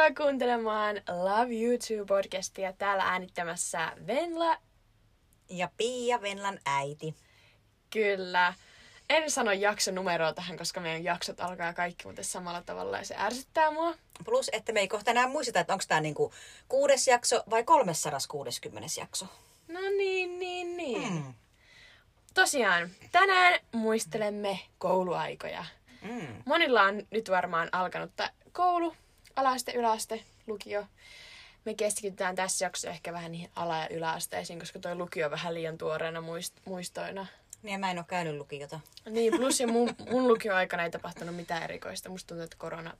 Tervetuloa kuuntelemaan Love YouTube-podcastia. Täällä äänittämässä Venla. Ja Pia, Venlan äiti. Kyllä. En sano jakson numeroa tähän, koska meidän jaksot alkaa kaikki muuten samalla tavalla ja se ärsyttää mua. Plus, että me ei kohta enää muisteta, että onko tämä niinku kuudes jakso vai 360 jakso. No niin, niin, niin. Mm. Tosiaan, tänään muistelemme kouluaikoja. Mm. Monilla on nyt varmaan alkanut koulu, alaste, yläaste, lukio. Me keskitytään tässä jaksossa ehkä vähän niihin ala- ja yläasteisiin, koska toi lukio on vähän liian tuoreena muist- muistoina. Niin mä en ole käynyt lukiota. Niin, plus ja mun, mun lukioaikana ei tapahtunut mitään erikoista. Musta tuntuu, että korona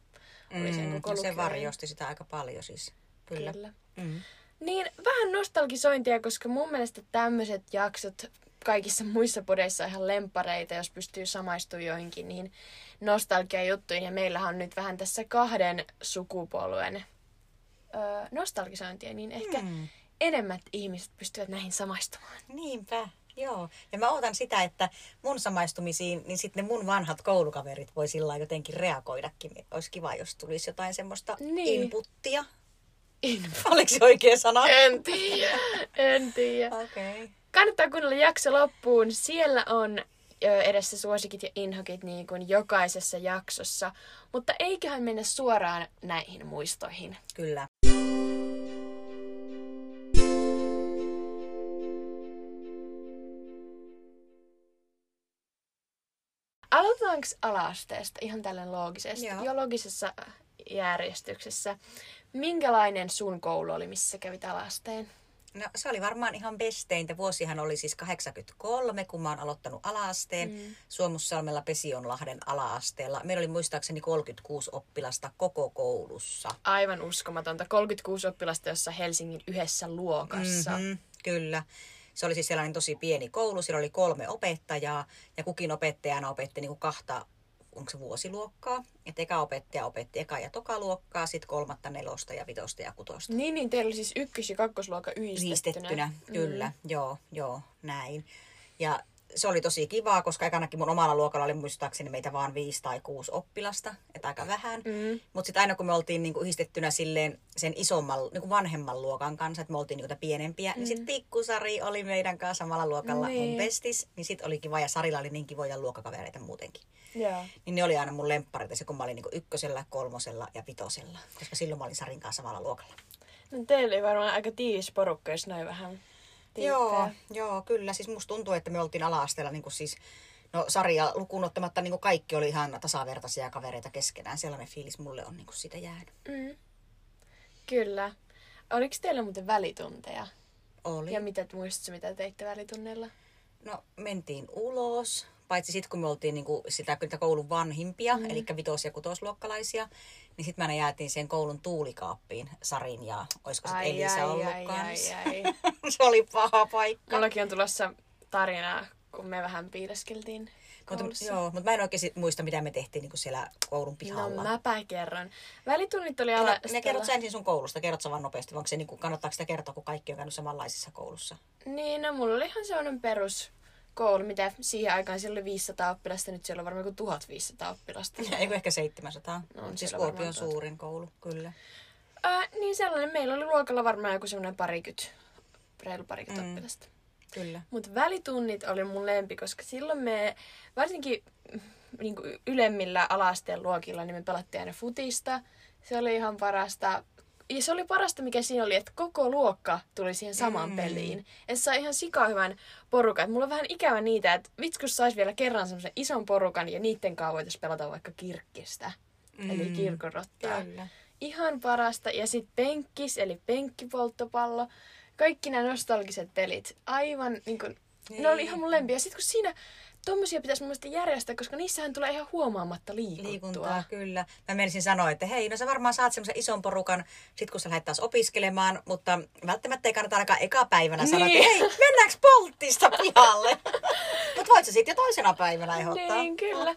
oli sen Mm, koko se lukio. varjosti sitä aika paljon siis. Kyllä. Kyllä. Mm. Niin, vähän nostalgisointia, koska mun mielestä tämmöiset jaksot kaikissa muissa podeissa ihan lempareita, jos pystyy samaistumaan joihinkin niihin nostalgia-juttuihin. Ja meillähän on nyt vähän tässä kahden sukupolven öö, nostalgisointia, niin ehkä Mm. enemmät ihmiset pystyvät näihin samaistumaan. Niinpä, joo. Ja mä ootan sitä, että mun samaistumisiin, niin sitten ne mun vanhat koulukaverit voi sillä jotenkin reagoidakin. Olisi kiva, jos tulisi jotain semmoista Niin. inputtia. Info. Oliko se oikea sana? En tiedä, en tiedä. Okei. Okay. Kannattaa kuunnella jakso loppuun. Siellä on edessä suosikit ja inhokit niin kuin jokaisessa jaksossa. Mutta eiköhän mennä suoraan näihin muistoihin. Kyllä. Aloitetaanko ala-asteesta ihan tällä loogisesti? Joo. Jo logisessa järjestyksessä. Minkälainen sun koulu oli, missä sä kävit alasteen? No se oli varmaan ihan besteintä. Vuosihan oli siis 83, kun mä oon aloittanut alaasteen mm. Suomussalmella Pesionlahden alaasteella. Meillä oli muistaakseni 36 oppilasta koko koulussa. Aivan uskomatonta. 36 oppilasta jossa Helsingin yhdessä luokassa. Mhm, kyllä. Se oli siis sellainen tosi pieni koulu. Siellä oli kolme opettajaa ja kukin opettajana opetti niin kuin kahta onko se vuosiluokkaa. Että eka opettaja opetti eka ja toka luokkaa, sitten kolmatta, nelosta ja vitosta ja kutosta. Niin, niin teillä oli siis ykkös- ja kakkosluokka yhdistettynä. Yhdistettynä, kyllä. Mm. Joo, joo, näin. Ja se oli tosi kivaa, koska ekanakin mun omalla luokalla oli muistaakseni meitä vaan viisi tai kuusi oppilasta, että aika vähän. Mm. Mutta sitten aina kun me oltiin niinku yhdistettynä silleen sen isomman, niinku vanhemman luokan kanssa, että me oltiin niinku pienempiä, mm. niin sitten Tikkusari oli meidän kanssa samalla luokalla Niin. mun bestis. Niin sitten oli kiva ja Sarilla oli niin kivoja luokkakavereita muutenkin. Joo. Niin ne oli aina mun lemppareita, se kun mä olin niinku ykkösellä, kolmosella ja vitosella. Koska silloin mä olin Sarin kanssa samalla luokalla. No teillä oli varmaan aika tiivis porukka, jos noin vähän Joo, tiittää. joo, kyllä. Siis musta tuntuu, että me oltiin ala-asteella niin siis, no sarja lukuun ottamatta niin kaikki oli ihan tasavertaisia kavereita keskenään. Sellainen fiilis mulle on niin siitä jäänyt. Mm. Kyllä. Oliko teillä muuten välitunteja? Oli. Ja mitä muistatko, mitä teitte välitunneilla? No mentiin ulos, paitsi sitten kun me oltiin niinku sitä, niitä koulun vanhimpia, mm. eli vitos- ja kutosluokkalaisia, niin sitten me aina jäätiin sen koulun tuulikaappiin Sarin ja olisiko se Elisa ollut ai, ai, kanssa. ai. se oli paha paikka. Mullakin on tulossa tarinaa, kun me vähän piileskeltiin Mutta, joo, mutta mä en oikein sit muista, mitä me tehtiin niinku siellä koulun pihalla. No mäpä kerron. Välitunnit oli No, ala... ne kerrot sä ensin sun koulusta, kerrot sä vaan nopeasti, vai onko se niinku, kannattaako sitä kertoa, kun kaikki on käynyt samanlaisessa koulussa? Niin, no mulla oli ihan sellainen perus koulu, mitä siihen aikaan siellä oli 500 oppilasta, nyt siellä on varmaan kuin 1500 oppilasta. Ei kun ehkä 700. No, on siis Kuopion suurin koulu, kyllä. Ää, niin sellainen, meillä oli luokalla varmaan joku semmoinen parikymmentä, reilu parikymmentä mm. oppilasta. Kyllä. Mutta välitunnit oli mun lempi, koska silloin me, varsinkin niin ylemmillä alasteen luokilla, niin me pelattiin aina futista. Se oli ihan parasta. Ja se oli parasta, mikä siinä oli, että koko luokka tuli siihen samaan mm. peliin. Että sai ihan sika hyvän porukan. Et mulla on vähän ikävä niitä, että vitskus saisi vielä kerran semmoisen ison porukan ja niiden kanssa voitaisiin pelata vaikka kirkkistä. Mm. Eli kirkonrottaa. Kyllä. Ihan parasta. Ja sitten penkkis, eli penkkipolttopallo. Kaikki nämä nostalgiset pelit. Aivan niin kuin, ne oli ihan mun lempiä. Sitten kun siinä tommosia pitäisi mun järjestää, koska niissähän tulee ihan huomaamatta liikuttua. Liikuntaa, kyllä. Mä menisin sanoa, että hei, no sä varmaan saat semmoisen ison porukan, sit kun sä lähdet taas opiskelemaan, mutta välttämättä ei kannata ainakaan eka päivänä sanoa, Niin. että hei, mennäänkö polttista pihalle? mutta voit sä sitten jo toisena päivänä ehdottaa. Niin, kyllä.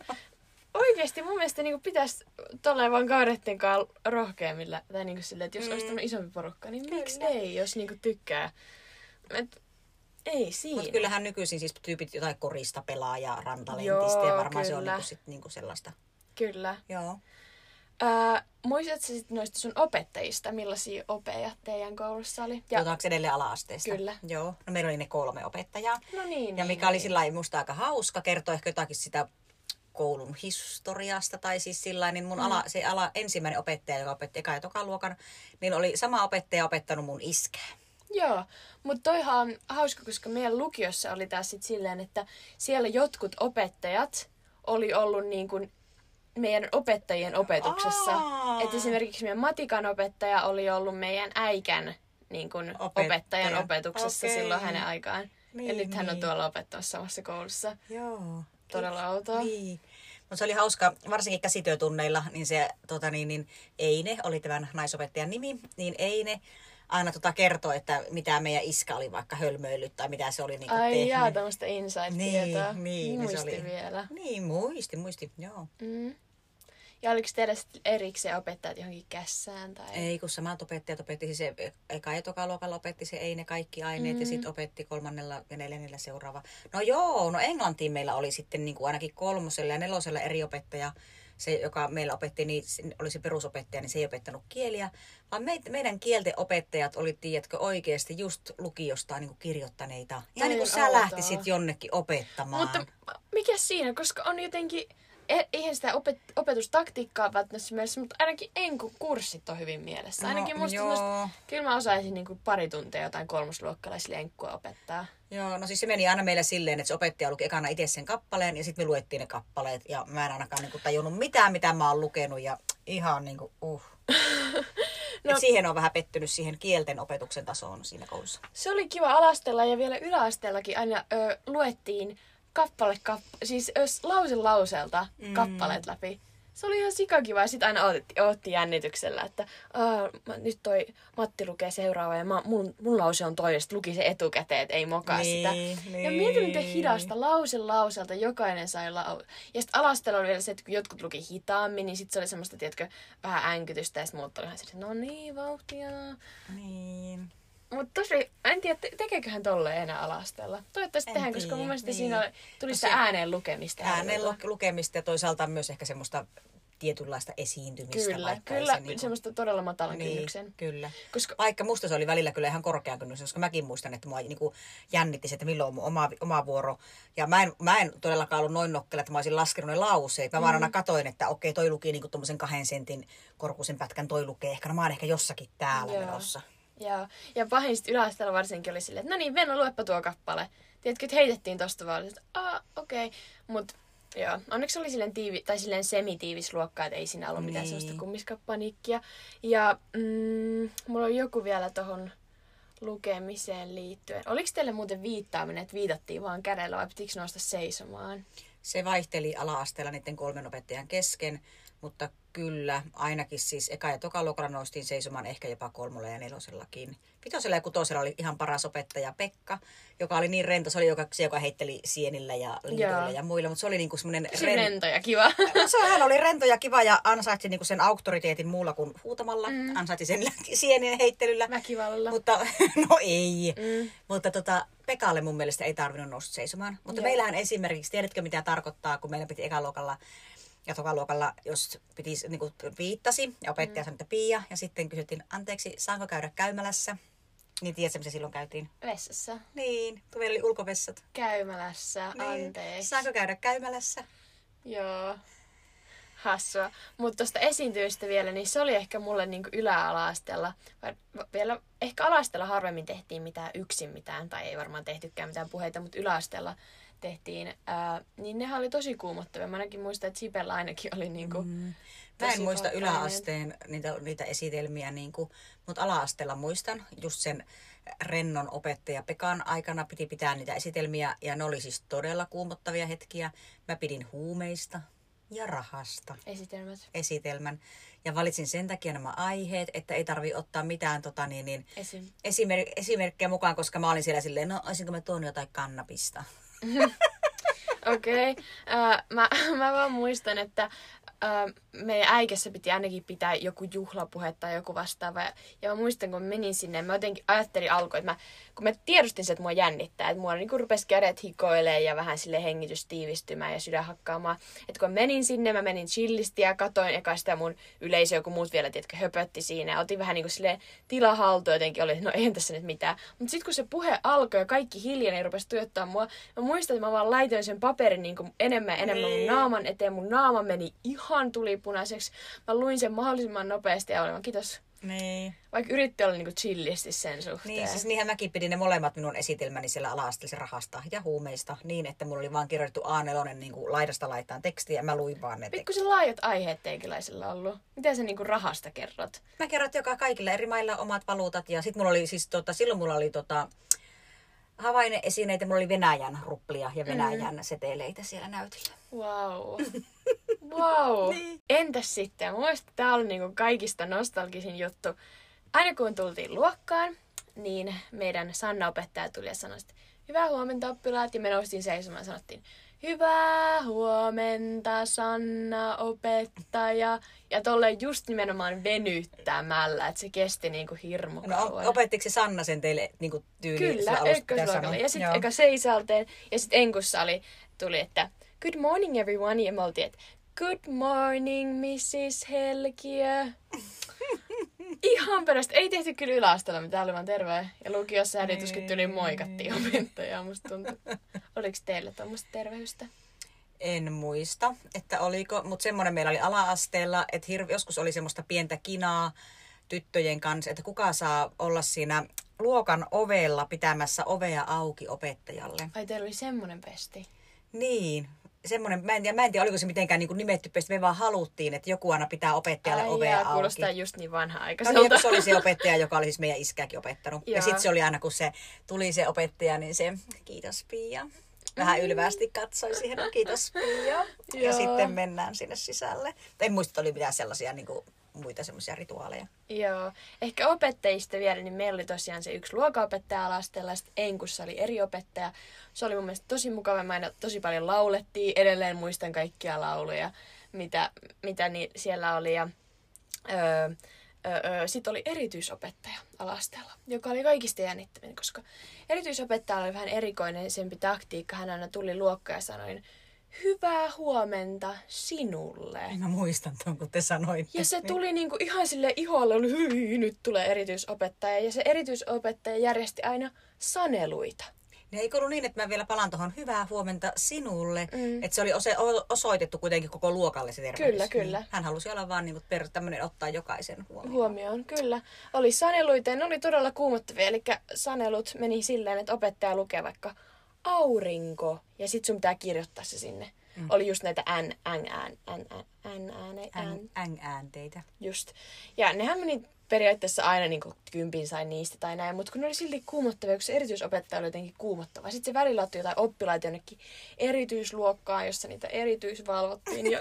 Oikeesti mun mielestä niinku pitäisi tolleen vaan kavereitten kanssa rohkeammilla. Tai niinku silleen, että jos mm. olisi isompi porukka, niin miksi ei, jos niinku tykkää. Et, ei siinä. Mutta kyllähän nykyisin siis tyypit jotain korista pelaa ja rantalentistä Joo, ja varmaan se on kyllä. niinku sit niinku sellaista. Kyllä. Joo. Öö, muistatko sit noista sun opettajista, millaisia oppeja teidän koulussa oli? Ja, Puhutaanko edelleen ala-asteesta? Kyllä. Joo. No meillä oli ne kolme opettajaa. No niin. Ja mikä niin, oli sillä lailla musta aika hauska, kertoo ehkä jotakin sitä koulun historiasta tai siis sillä niin mun mm. ala, se ala, ensimmäinen opettaja, joka opetti eka ja toka luokan, niin oli sama opettaja opettanut mun iskää. Joo, mutta toihan on hauska, koska meidän lukiossa oli taas sit silleen, että siellä jotkut opettajat oli ollut niin kuin meidän opettajien opetuksessa. Aa. Että esimerkiksi meidän matikan opettaja oli ollut meidän äikän niin kuin Opettaja. opettajan opetuksessa Okei. silloin hänen aikaan. Niin, ja nyt hän on niin. tuolla opettamassa samassa koulussa. Joo. Todella outoa. Niin. Mutta se oli hauska, varsinkin käsityötunneilla, niin se tota niin, niin Eine oli tämän naisopettajan nimi, niin Eine aina tota kertoi, että mitä meidän iskä oli vaikka hölmöillyt tai mitä se oli niinku Ai tehnyt. jaa, tämmöistä insight-tietoa. Niin, niin, Muisti se oli. vielä. Niin, muisti, muisti, joo. Mm. Ja oliko teillä erikseen opettajat johonkin kässään? Tai... Ei, kun samat opettajat opetti, siis se eka ja toka luokalla opetti se ei ne kaikki aineet mm. ja sitten opetti kolmannella ja neljännellä seuraava. No joo, no Englantiin meillä oli sitten niin kuin ainakin kolmosella ja nelosella eri opettaja. Se, joka meillä opetti, niin oli se perusopettaja, niin se ei opettanut kieliä, vaan me, meidän kielten opettajat oli, tiedätkö, oikeasti just lukiosta niin kuin kirjoittaneita. Ihan niin kuin sä lähtisit jonnekin opettamaan. Mutta mikä siinä, koska on jotenkin, eihän sitä opet, opetustaktiikkaa välttämättä mielessä, mutta ainakin enkukurssit on hyvin mielessä. Ainakin No, musta joo. kyllä mä osaisin niinku pari tuntia jotain kolmosluokkalaisille enkkua opettaa. Joo, no siis se meni aina meillä silleen, että se opettaja luki ekana itse sen kappaleen ja sitten me luettiin ne kappaleet. Ja mä en ainakaan niinku tajunnut mitään, mitä mä oon lukenut ja ihan niinku uh. no. Et siihen on vähän pettynyt siihen kielten opetuksen tasoon siinä koulussa. Se oli kiva alastella ja vielä yläasteellakin aina ö, luettiin kappale, kap, siis lause lauseelta mm. kappaleet läpi. Se oli ihan sikakiva ja sitten aina odotti, odotti jännityksellä, että mä, nyt toi Matti lukee seuraava ja mä, mun, mun lause on toi ja luki se etukäteen, että ei mokaa Niin, sitä. Ja niin. mietin miten hidasta lause lauseelta jokainen sai lau... Ja sitten alastella oli vielä se, että kun jotkut luki hitaammin, niin sitten se oli semmoista, tiedätkö, vähän änkytystä ja sitten muut oli ihan silleen, no niin, vauhtia. Niin. Mutta tosi, en tiedä, te- tekeeköhän tolleen enää alastella. Toivottavasti En tehdään, koska tiedä, mun mielestä niin. siinä tuli No sitä se- ääneen lukemista. Ääneen lu- lukemista ja toisaalta myös ehkä semmoista tietynlaista esiintymistä. Kyllä, kyllä, se niinku- semmoista todella matalan Niin, kynnyksen. kyllä. Koska Vaikka musta se oli välillä kyllä ihan korkean kynnyksen, koska mäkin muistan, että mua niinku jännitti se, että milloin on mun oma, oma vuoro. Ja mä en, mä en todellakaan ollut noin nokkela, että mä olisin laskenut ne lauseet. Mä vaan aina katoin, että okei, toi luki niinku tommosen kahden sentin korkuisen pätkän, toi lukee ehkä, no mä oon ehkä jossakin täällä Joo. menossa. Ja, ja pahin sit yläasteella varsinkin oli silleen, että no niin, Venno, luepa tuo kappale. Tiedätkö, että heitettiin tosta vaan, että aa, okei. Okay. Mut joo, onneksi oli silleen, tiivi, tai silleen semitiivis luokka, että ei siinä ollut mitään Niin. sellaista kummiskappaniikkia. Ja mm, mulla on joku vielä tohon lukemiseen liittyen. Oliko teille muuten viittaaminen, että viitattiin vaan kädellä vai pitikö nousta seisomaan? Se vaihteli ala-asteella niiden kolmen opettajan kesken, mutta kyllä ainakin siis eka- ja tokaluokalla noustiin seisomaan ehkä jopa kolmolla ja nelosellakin. Vitosella ja kutosella oli ihan paras opettaja Pekka, joka oli niin rento. Se oli joka, se, joka heitteli sienillä ja liidoilla Joo. ja muilla, mutta se oli niinku semmoinen... Tosi rento ja kiva. Se hän oli rento ja kiva ja ansaitsi niinku sen auktoriteetin muulla kuin huutamalla. Mm. Ansaitsi sen sienien heittelyllä. Väkivallalla. Mutta, no ei. Mm. Mutta tota, Pekalle mun mielestä ei tarvinnut nousta seisomaan. Mutta Joo. meillähän esimerkiksi, tiedätkö mitä tarkoittaa, kun meillä piti ekaluokalla ja tokaluokalla, jos piti, niin kuin viittasi ja opettaja mm. sanoi, että Pia, ja sitten kysyttiin, anteeksi, saanko käydä käymälässä? Niin tiedätkö, missä silloin käytiin? Vessassa. Niin, meillä oli ulkovessat. Käymälässä, Niin. anteeksi. Saanko käydä käymälässä? Joo. Hassua. Mutta tuosta esiintyvistä vielä, niin se oli ehkä mulle niinku va- Vielä ehkä ala-asteella harvemmin tehtiin mitään yksin mitään, tai ei varmaan tehtykään mitään puheita, mutta yläasteella tehtiin. Ää, niin nehän oli tosi kuumottavia. Mä ainakin muistan, että Sipellä ainakin oli niinku Mm. Mä en muista koukkainen. yläasteen niitä, niitä esitelmiä, niin kuin, mutta ala-asteella muistan just sen rennon opettaja Pekan aikana piti pitää niitä esitelmiä ja ne oli siis todella kuumottavia hetkiä. Mä pidin huumeista ja rahasta esitelmät. esitelmän ja valitsin sen takia nämä aiheet, että ei tarvi ottaa mitään tota, niin, niin, Esim. esimerk- esimerkkejä mukaan, koska mä olin siellä silleen, no olisinko mä tuonut jotain kannabista. Okei. Okay. mä, mä vaan muistan, että äh, meidän äikässä piti ainakin pitää joku juhlapuhe tai joku vastaava. Ja, ja mä muistan, kun menin sinne, mä jotenkin ajattelin alkuun, että mä, kun mä tiedostin se, että mua jännittää, että mua niin rupesi kädet hikoilee ja vähän sille hengitys tiivistymään ja sydän hakkaamaan. Että kun mä menin sinne, mä menin chillisti ja katoin eka sitä mun yleisöä, kun muut vielä, tiedätkö, höpötti siinä. Ja otin vähän niin kuin sille tilahaltu jotenkin, oli, no eihän tässä nyt mitään. Mutta sitten kun se puhe alkoi ja kaikki hiljainen rupesi tuijottaa mua, mä muistan, että mä vaan laitoin sen paperin niin kuin enemmän ja enemmän mun Niin. naaman eteen. Mun naama meni ihan tulipunaiseksi. Mä luin sen mahdollisimman nopeasti ja olin kiitos. Niin. Vaikka yritti olla niinku chillisti sen suhteen. Niin, siis niinhän mäkin pidin ne molemmat minun esitelmäni siellä ala rahasta ja huumeista niin, että mulla oli vaan kirjoitettu A4 niin kuin laidasta laitaan tekstiä ja mä luin vaan ne tekstit. Pikkusen laajat aiheet teikäläisellä ollut. Miten sä niinku rahasta kerrot? Mä kerron, että joka kaikilla eri mailla omat valuutat ja sitten mulla oli siis tota, silloin mulla oli tota, havaineesineitä, mulla oli Venäjän ruplia ja Venäjän mm. seteleitä siellä näytillä. Wow. wow. Niin. Entäs sitten? Mun mielestä tää oli niinku kaikista nostalgisin juttu. Aina kun tultiin luokkaan, niin meidän Sanna-opettaja tuli ja sanoi, että hyvää huomenta oppilaat. Ja me noustiin seisomaan ja sanottiin, hyvää huomenta Sanna opettaja. Ja tolle just nimenomaan venyttämällä, että se kesti niinku hirmu No, kauan. opettiko se Sanna sen teille niin kuin tyyliin? Kyllä, ykkösluokalla. Ja sitten eka seisalteen. Ja sitten enkussa oli, tuli, että good morning everyone. Ja me oltiin, että good morning Mrs. Helkiö. Ihan perästä. Ei tehty kyllä yläasteella mitään, oli vaan terve. Ja lukiossa äidityskin tuli moikattiin opettajaa, musta tuntuu. Oliko teillä tuommoista terveystä? En muista, että oliko, mutta semmoinen meillä oli ala-asteella, että hirve, joskus oli semmoista pientä kinaa tyttöjen kanssa, että kuka saa olla siinä luokan ovella pitämässä ovea auki opettajalle. Ai teillä oli semmonen pesti. Niin, semmoinen, mä en, tiedä, mä en tiedä, oliko se mitenkään niin nimetty me vaan haluttiin, että joku aina pitää opettajalle Ai ovea jaa, auki. kuulostaa just niin No niin, vanha-aikaiselta. kun se oli se opettaja, joka oli siis meidän iskäkin opettanut. Ja Joo. sitten se oli aina, kun se tuli se opettaja, niin se, kiitos Pia. Vähän ylvästi katsoi siihen, no, kiitos Pia. Ja sitten mennään sinne sisälle. En muista, että oli mitään sellaisia niin kuin, muita semmoisia rituaaleja. Joo. Ehkä opettajista vielä, niin meillä oli tosiaan se yksi luokanopettaja alasteella, sitten Enkussa oli eri opettaja. Se oli mun mielestä tosi mukava. Mä aina tosi paljon laulettiin. Edelleen muistan kaikkia lauluja, mitä, mitä ni, siellä oli. Ja, öö, sitten oli erityisopettaja alasteella, joka oli kaikista jännittävin, koska erityisopettaja oli vähän erikoinen sempi taktiikka. Hän aina tuli luokkaan ja sanoi, hyvää huomenta sinulle. Mä muistan tuon, kun te sanoitte. Ja se tuli niinku ihan sille iholle, oli hyi, nyt tulee erityisopettaja. Ja se erityisopettaja järjesti aina saneluita. Niin eikö ollut niin, että mä vielä palaan tuohon hyvää huomenta sinulle, Mm. että se oli osoitettu kuitenkin koko luokalle se tervehdys. Kyllä, kyllä. Niin. Hän halusi olla vaan niin kuin per, tämmöinen ottaa jokaisen huomioon. Huomioon, kyllä. Oli saneluita ja ne oli todella kuumottavia. Eli sanelut meni silleen, että opettaja lukee vaikka aurinko ja sit sun pitää kirjoittaa se sinne. Mm. Oli just näitä n, n, n, n, n, n, n, n, Äng, äänteitä. Just. Ja nehän meni periaatteessa aina niin kuin kympin sai niistä tai näin, mutta kun ne oli silti kuumottavia, kun se erityisopettaja oli jotenkin kuumottava. Sitten se välillä otti jotain oppilaita jonnekin erityisluokkaan, jossa niitä erityisvalvottiin. Ja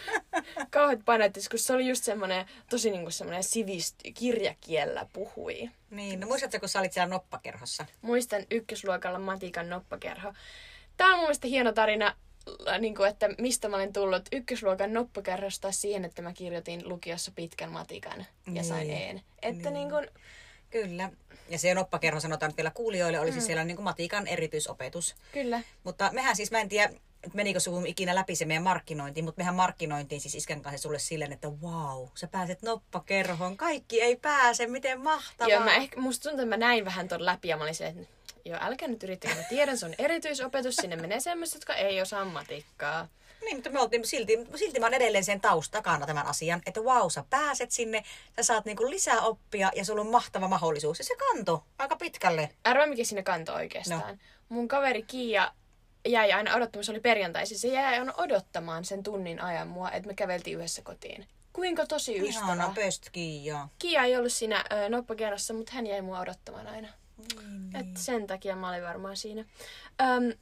kauheat painattis, kun se oli just semmoinen tosi niin kuin semmoinen sivisty, kirjakiellä puhui. Niin, no muistatko, kun sä olit siellä noppakerhossa? Muistan ykkösluokalla matikan noppakerho. Tämä on mun mielestä hieno tarina, niin kuin, että mistä mä olen tullut ykkösluokan noppakerhosta siihen, että mä kirjoitin lukiossa pitkän matikan ja sain Niin. een. Että Niin. niin kuin, Kyllä. Ja se noppakerho sanotaan nyt vielä kuulijoille, oli siis siellä niin kuin matikan erityisopetus. kyllä. Mutta mehän siis, mä en tiedä, että menikö sun ikinä läpi se meidän markkinointi, mutta mehän markkinointiin siis iskän kanssa sulle silleen, että wow, sä pääset noppakerhoon, kaikki ei pääse, miten mahtavaa. Joo, mä ehkä, musta tuntuu, että mä näin vähän ton läpi ja mä olin silleen, että joo, älkää nyt yrittäkö, mä tiedän, se on erityisopetus, sinne menee semmoiset, jotka ei osaa matikkaa. Niin, mutta me oltiin silti, silti mä oon edelleen sen taus takana tämän asian, että wow, sä pääset sinne, sä saat niinku lisää oppia ja sulla on mahtava mahdollisuus. Ja se kanto aika pitkälle. Arvaa, mikä siinä kanto oikeastaan. No. Mun kaveri Kiia jäi aina odottamaan, se oli perjantaisin, se jäi aina odottamaan sen tunnin ajan mua, että me käveltiin yhdessä kotiin. Kuinka tosi Ihana ystävä. pöstki ja... Kiia ei ollut siinä ö, noppakerrassa, mutta hän jäi mua odottamaan aina. Niin, Et sen takia mä olin varmaan siinä. Öm,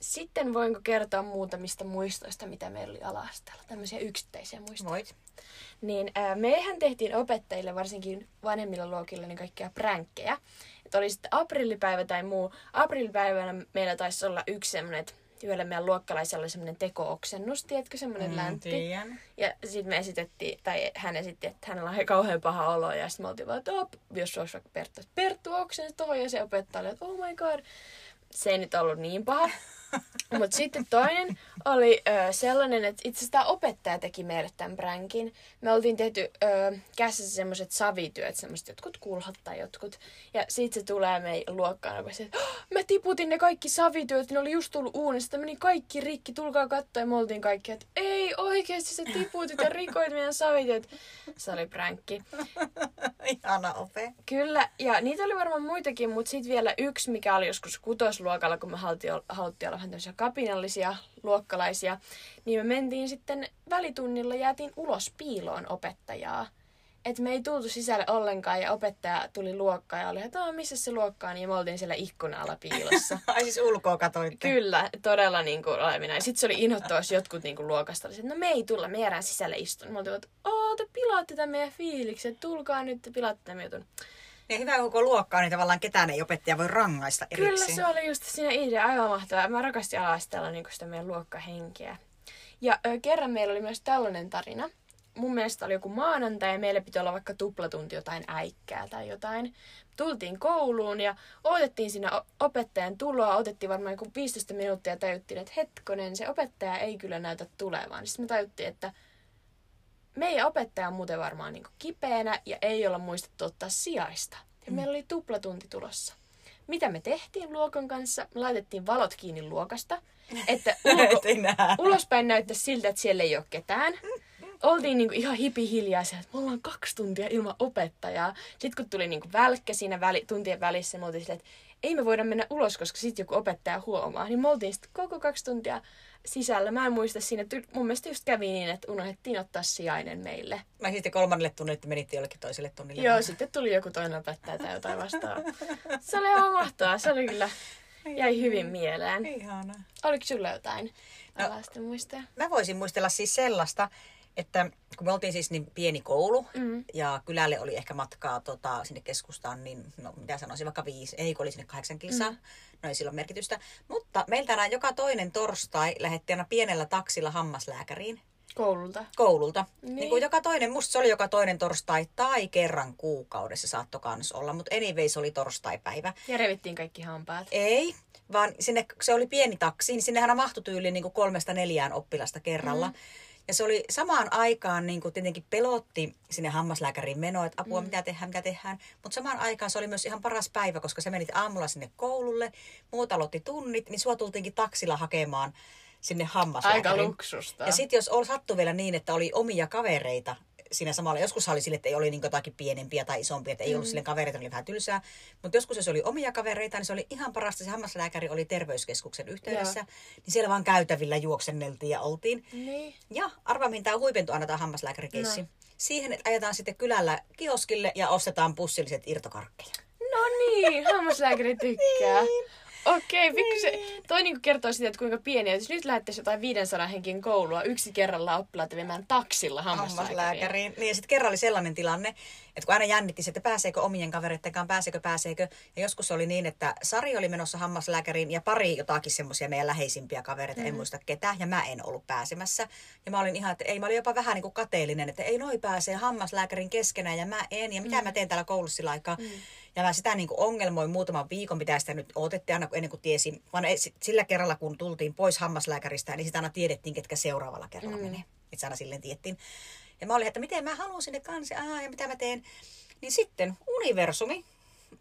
sitten voinko kertoa muutamista muistoista, mitä meillä oli ala-asteella. Tämmöisiä yksittäisiä muistoja. Voit. Niin ää, mehän tehtiin opettajille, varsinkin vanhemmilla luokilla, niin kaikkia pränkkejä. Että oli sitten aprillipäivä tai muu. Aprillipäivänä meillä taisi olla yksi semmoinen, että yhdellä meidän luokkalaisella oli semmoinen teko-oksennus, tiedätkö, semmoinen mm, läntti. Tiedän. Ja sitten me esitettiin, tai hän esitti, että hänellä on kauhean paha olo. Ja sitten me oltiin vaan, että jos se olisi vaikka Perttu, Perttu oksensi tuohon. Ja se opettaja oli, että oh my god. Se ei nyt ollut niin paha. Mutta sitten toinen oli ö, sellainen, että itse asiassa tämä opettaja teki meille tämän pränkin. Me oltiin tehty ö, käsissä semmoiset savityöt, semmoiset jotkut kulhat tai jotkut. Ja sitten se tulee meidän luokkaan ja että oh, mä tiputin ne kaikki savityöt, ne oli just tullut uunista, meni kaikki rikki, tulkaa katsoa. Ja me oltiin kaikki, että ei oikeasti sä tiputit ja rikoit meidän savityöt. Se oli pränkki. Ihana ope. Kyllä, ja niitä oli varmaan muitakin, mutta sitten vielä yksi, mikä oli joskus kutosluokalla, kun me haluttiin olla vähän tämmöisiä kapinallisia luokkalaisia, niin me mentiin sitten välitunnilla, jäätiin ulos piiloon opettajaa. Että me ei tultu sisälle ollenkaan ja opettaja tuli luokkaan ja oli, että missä se luokka on, ja me oltiin siellä ikkuna piilossa. Ai siis ulkoa katoitte? Kyllä, todella niin kuin olevina. Sitten se oli inhottava, jos jotkut niin kuin luokasta oli, että no me ei tulla, me jäädään sisälle istun. Me oltiin, että te pilaatte tämän meidän fiiliksen, tulkaa nyt, te pilaatte tämän jutun. Niin hyvä koko luokkaa, niin tavallaan ketään ei opettaja voi rangaista erikseen. Kyllä se oli just siinä idea, aivan mahtavaa. Mä rakastin alastella niin sitä meidän luokkahenkeä. Ja ö, kerran meillä oli myös tällainen tarina. Mun mielestä oli joku maanantai ja meillä piti olla vaikka tuplatunti jotain äikkää tai jotain. Tultiin kouluun ja odotettiin siinä opettajan tuloa. Otettiin varmaan joku 15 minuuttia ja tajuttiin, että hetkonen, se opettaja ei kyllä näytä tulevan. Sitten me tajuttiin, että meidän opettaja on muuten varmaan niin kipeänä ja ei olla muistettu ottaa sijaista. Ja mm. meillä oli tuplatunti tulossa. Mitä me tehtiin luokan kanssa? Me laitettiin valot kiinni luokasta, että ulko, ulospäin näyttäisi siltä, että siellä ei ole ketään. Oltiin niinku ihan hipi hiljaisia, että me ollaan kaksi tuntia ilman opettajaa. Sitten kun tuli niinku välkkä siinä väli, tuntien välissä, me oltiin silleen, että ei me voida mennä ulos, koska sitten joku opettaja huomaa. Niin me oltiin sitten koko kaksi tuntia sisällä. Mä en muista siinä, että mun mielestä just kävi niin, että unohdettiin ottaa sijainen meille. Mä sitten kolmannelle tunnille, että menitte jollekin toiselle tunnille. Joo, sitten tuli joku toinen opettaja tai jotain vastaan. Se oli ihan mahtavaa. Se oli kyllä, jäi hyvin mieleen. Ihana. Oliko sulla jotain no, muistoja? Mä voisin muistella siis sellaista, että kun me oltiin siis niin pieni koulu mm. ja kylälle oli ehkä matkaa tota, sinne keskustaan, niin no mitä sanoisin, vaikka viisi, ei kun oli sinne kahdeksan kilsaa, mm. no ei silloin merkitystä. Mutta meiltä aina joka toinen torstai lähdettiin aina pienellä taksilla hammaslääkäriin. Koululta? Koululta. Niin. niin kuin joka toinen, musta se oli joka toinen torstai tai kerran kuukaudessa saattoi kans olla, mutta anyways oli torstaipäivä. Ja revittiin kaikki hampaat? Ei, vaan sinne, se oli pieni taksi, niin sinnehän mahtui tyyliin niin kuin kolmesta neljään oppilasta kerralla. Mm. Ja se oli samaan aikaan niin kuin tietenkin pelotti sinne hammaslääkäriin meno, että apua, mm. mitä tehdään, mitä tehdään. Mutta samaan aikaan se oli myös ihan paras päivä, koska se menit aamulla sinne koululle, muut aloitti tunnit, niin sua tultiinkin taksilla hakemaan sinne hammaslääkäriin. Aika luksusta. Ja sitten jos sattui vielä niin, että oli omia kavereita, siinä samalla. Joskus oli sille, että ei oli niin jotakin pienempiä tai isompia, että ei mm. ollut sille kavereita, oli vähän tylsää. Mutta joskus, jos oli omia kavereita, niin se oli ihan parasta. Se hammaslääkäri oli terveyskeskuksen yhteydessä, Joo. niin siellä vaan käytävillä juoksenneltiin ja oltiin. Niin. Ja arvaa, mihin tämä huipentu annetaan hammaslääkärikeissi. No. Siihen, että ajetaan sitten kylällä kioskille ja ostetaan pussilliset irtokarkkeja. No niin, hammaslääkäri tykkää. niin. Okei, okay, se, niin. toi niinku kertoo sitä, että kuinka pieni. Jos nyt lähettäisiin jotain 500 henkin koulua yksi kerralla oppilaat viemään taksilla hammaslääkäriin. Niin ja sitten kerran oli sellainen tilanne, että kun aina jännitti se, että pääseekö omien kavereittenkaan, pääseekö, pääseekö. Ja joskus oli niin, että Sari oli menossa hammaslääkäriin ja pari jotakin semmoisia meidän läheisimpiä kavereita, mm. en muista ketä, ja mä en ollut pääsemässä. Ja mä olin ihan, että ei, mä olin jopa vähän niin kuin kateellinen, että ei noi pääsee hammaslääkärin keskenään ja mä en, ja mitä mm. mä teen täällä koulussa sillä aikaa. Mm. Ja mä sitä niin kuin ongelmoin muutaman viikon, mitä sitä nyt otettiin aina ennen kuin tiesin. Vaan sillä kerralla, kun tultiin pois hammaslääkäristä, niin sitä aina tiedettiin, ketkä seuraavalla kerralla mm. menee. Että aina silleen tiettiin. Ja mä olin, että miten mä haluan sinne kanssa, aa, ja mitä mä teen. Niin sitten universumi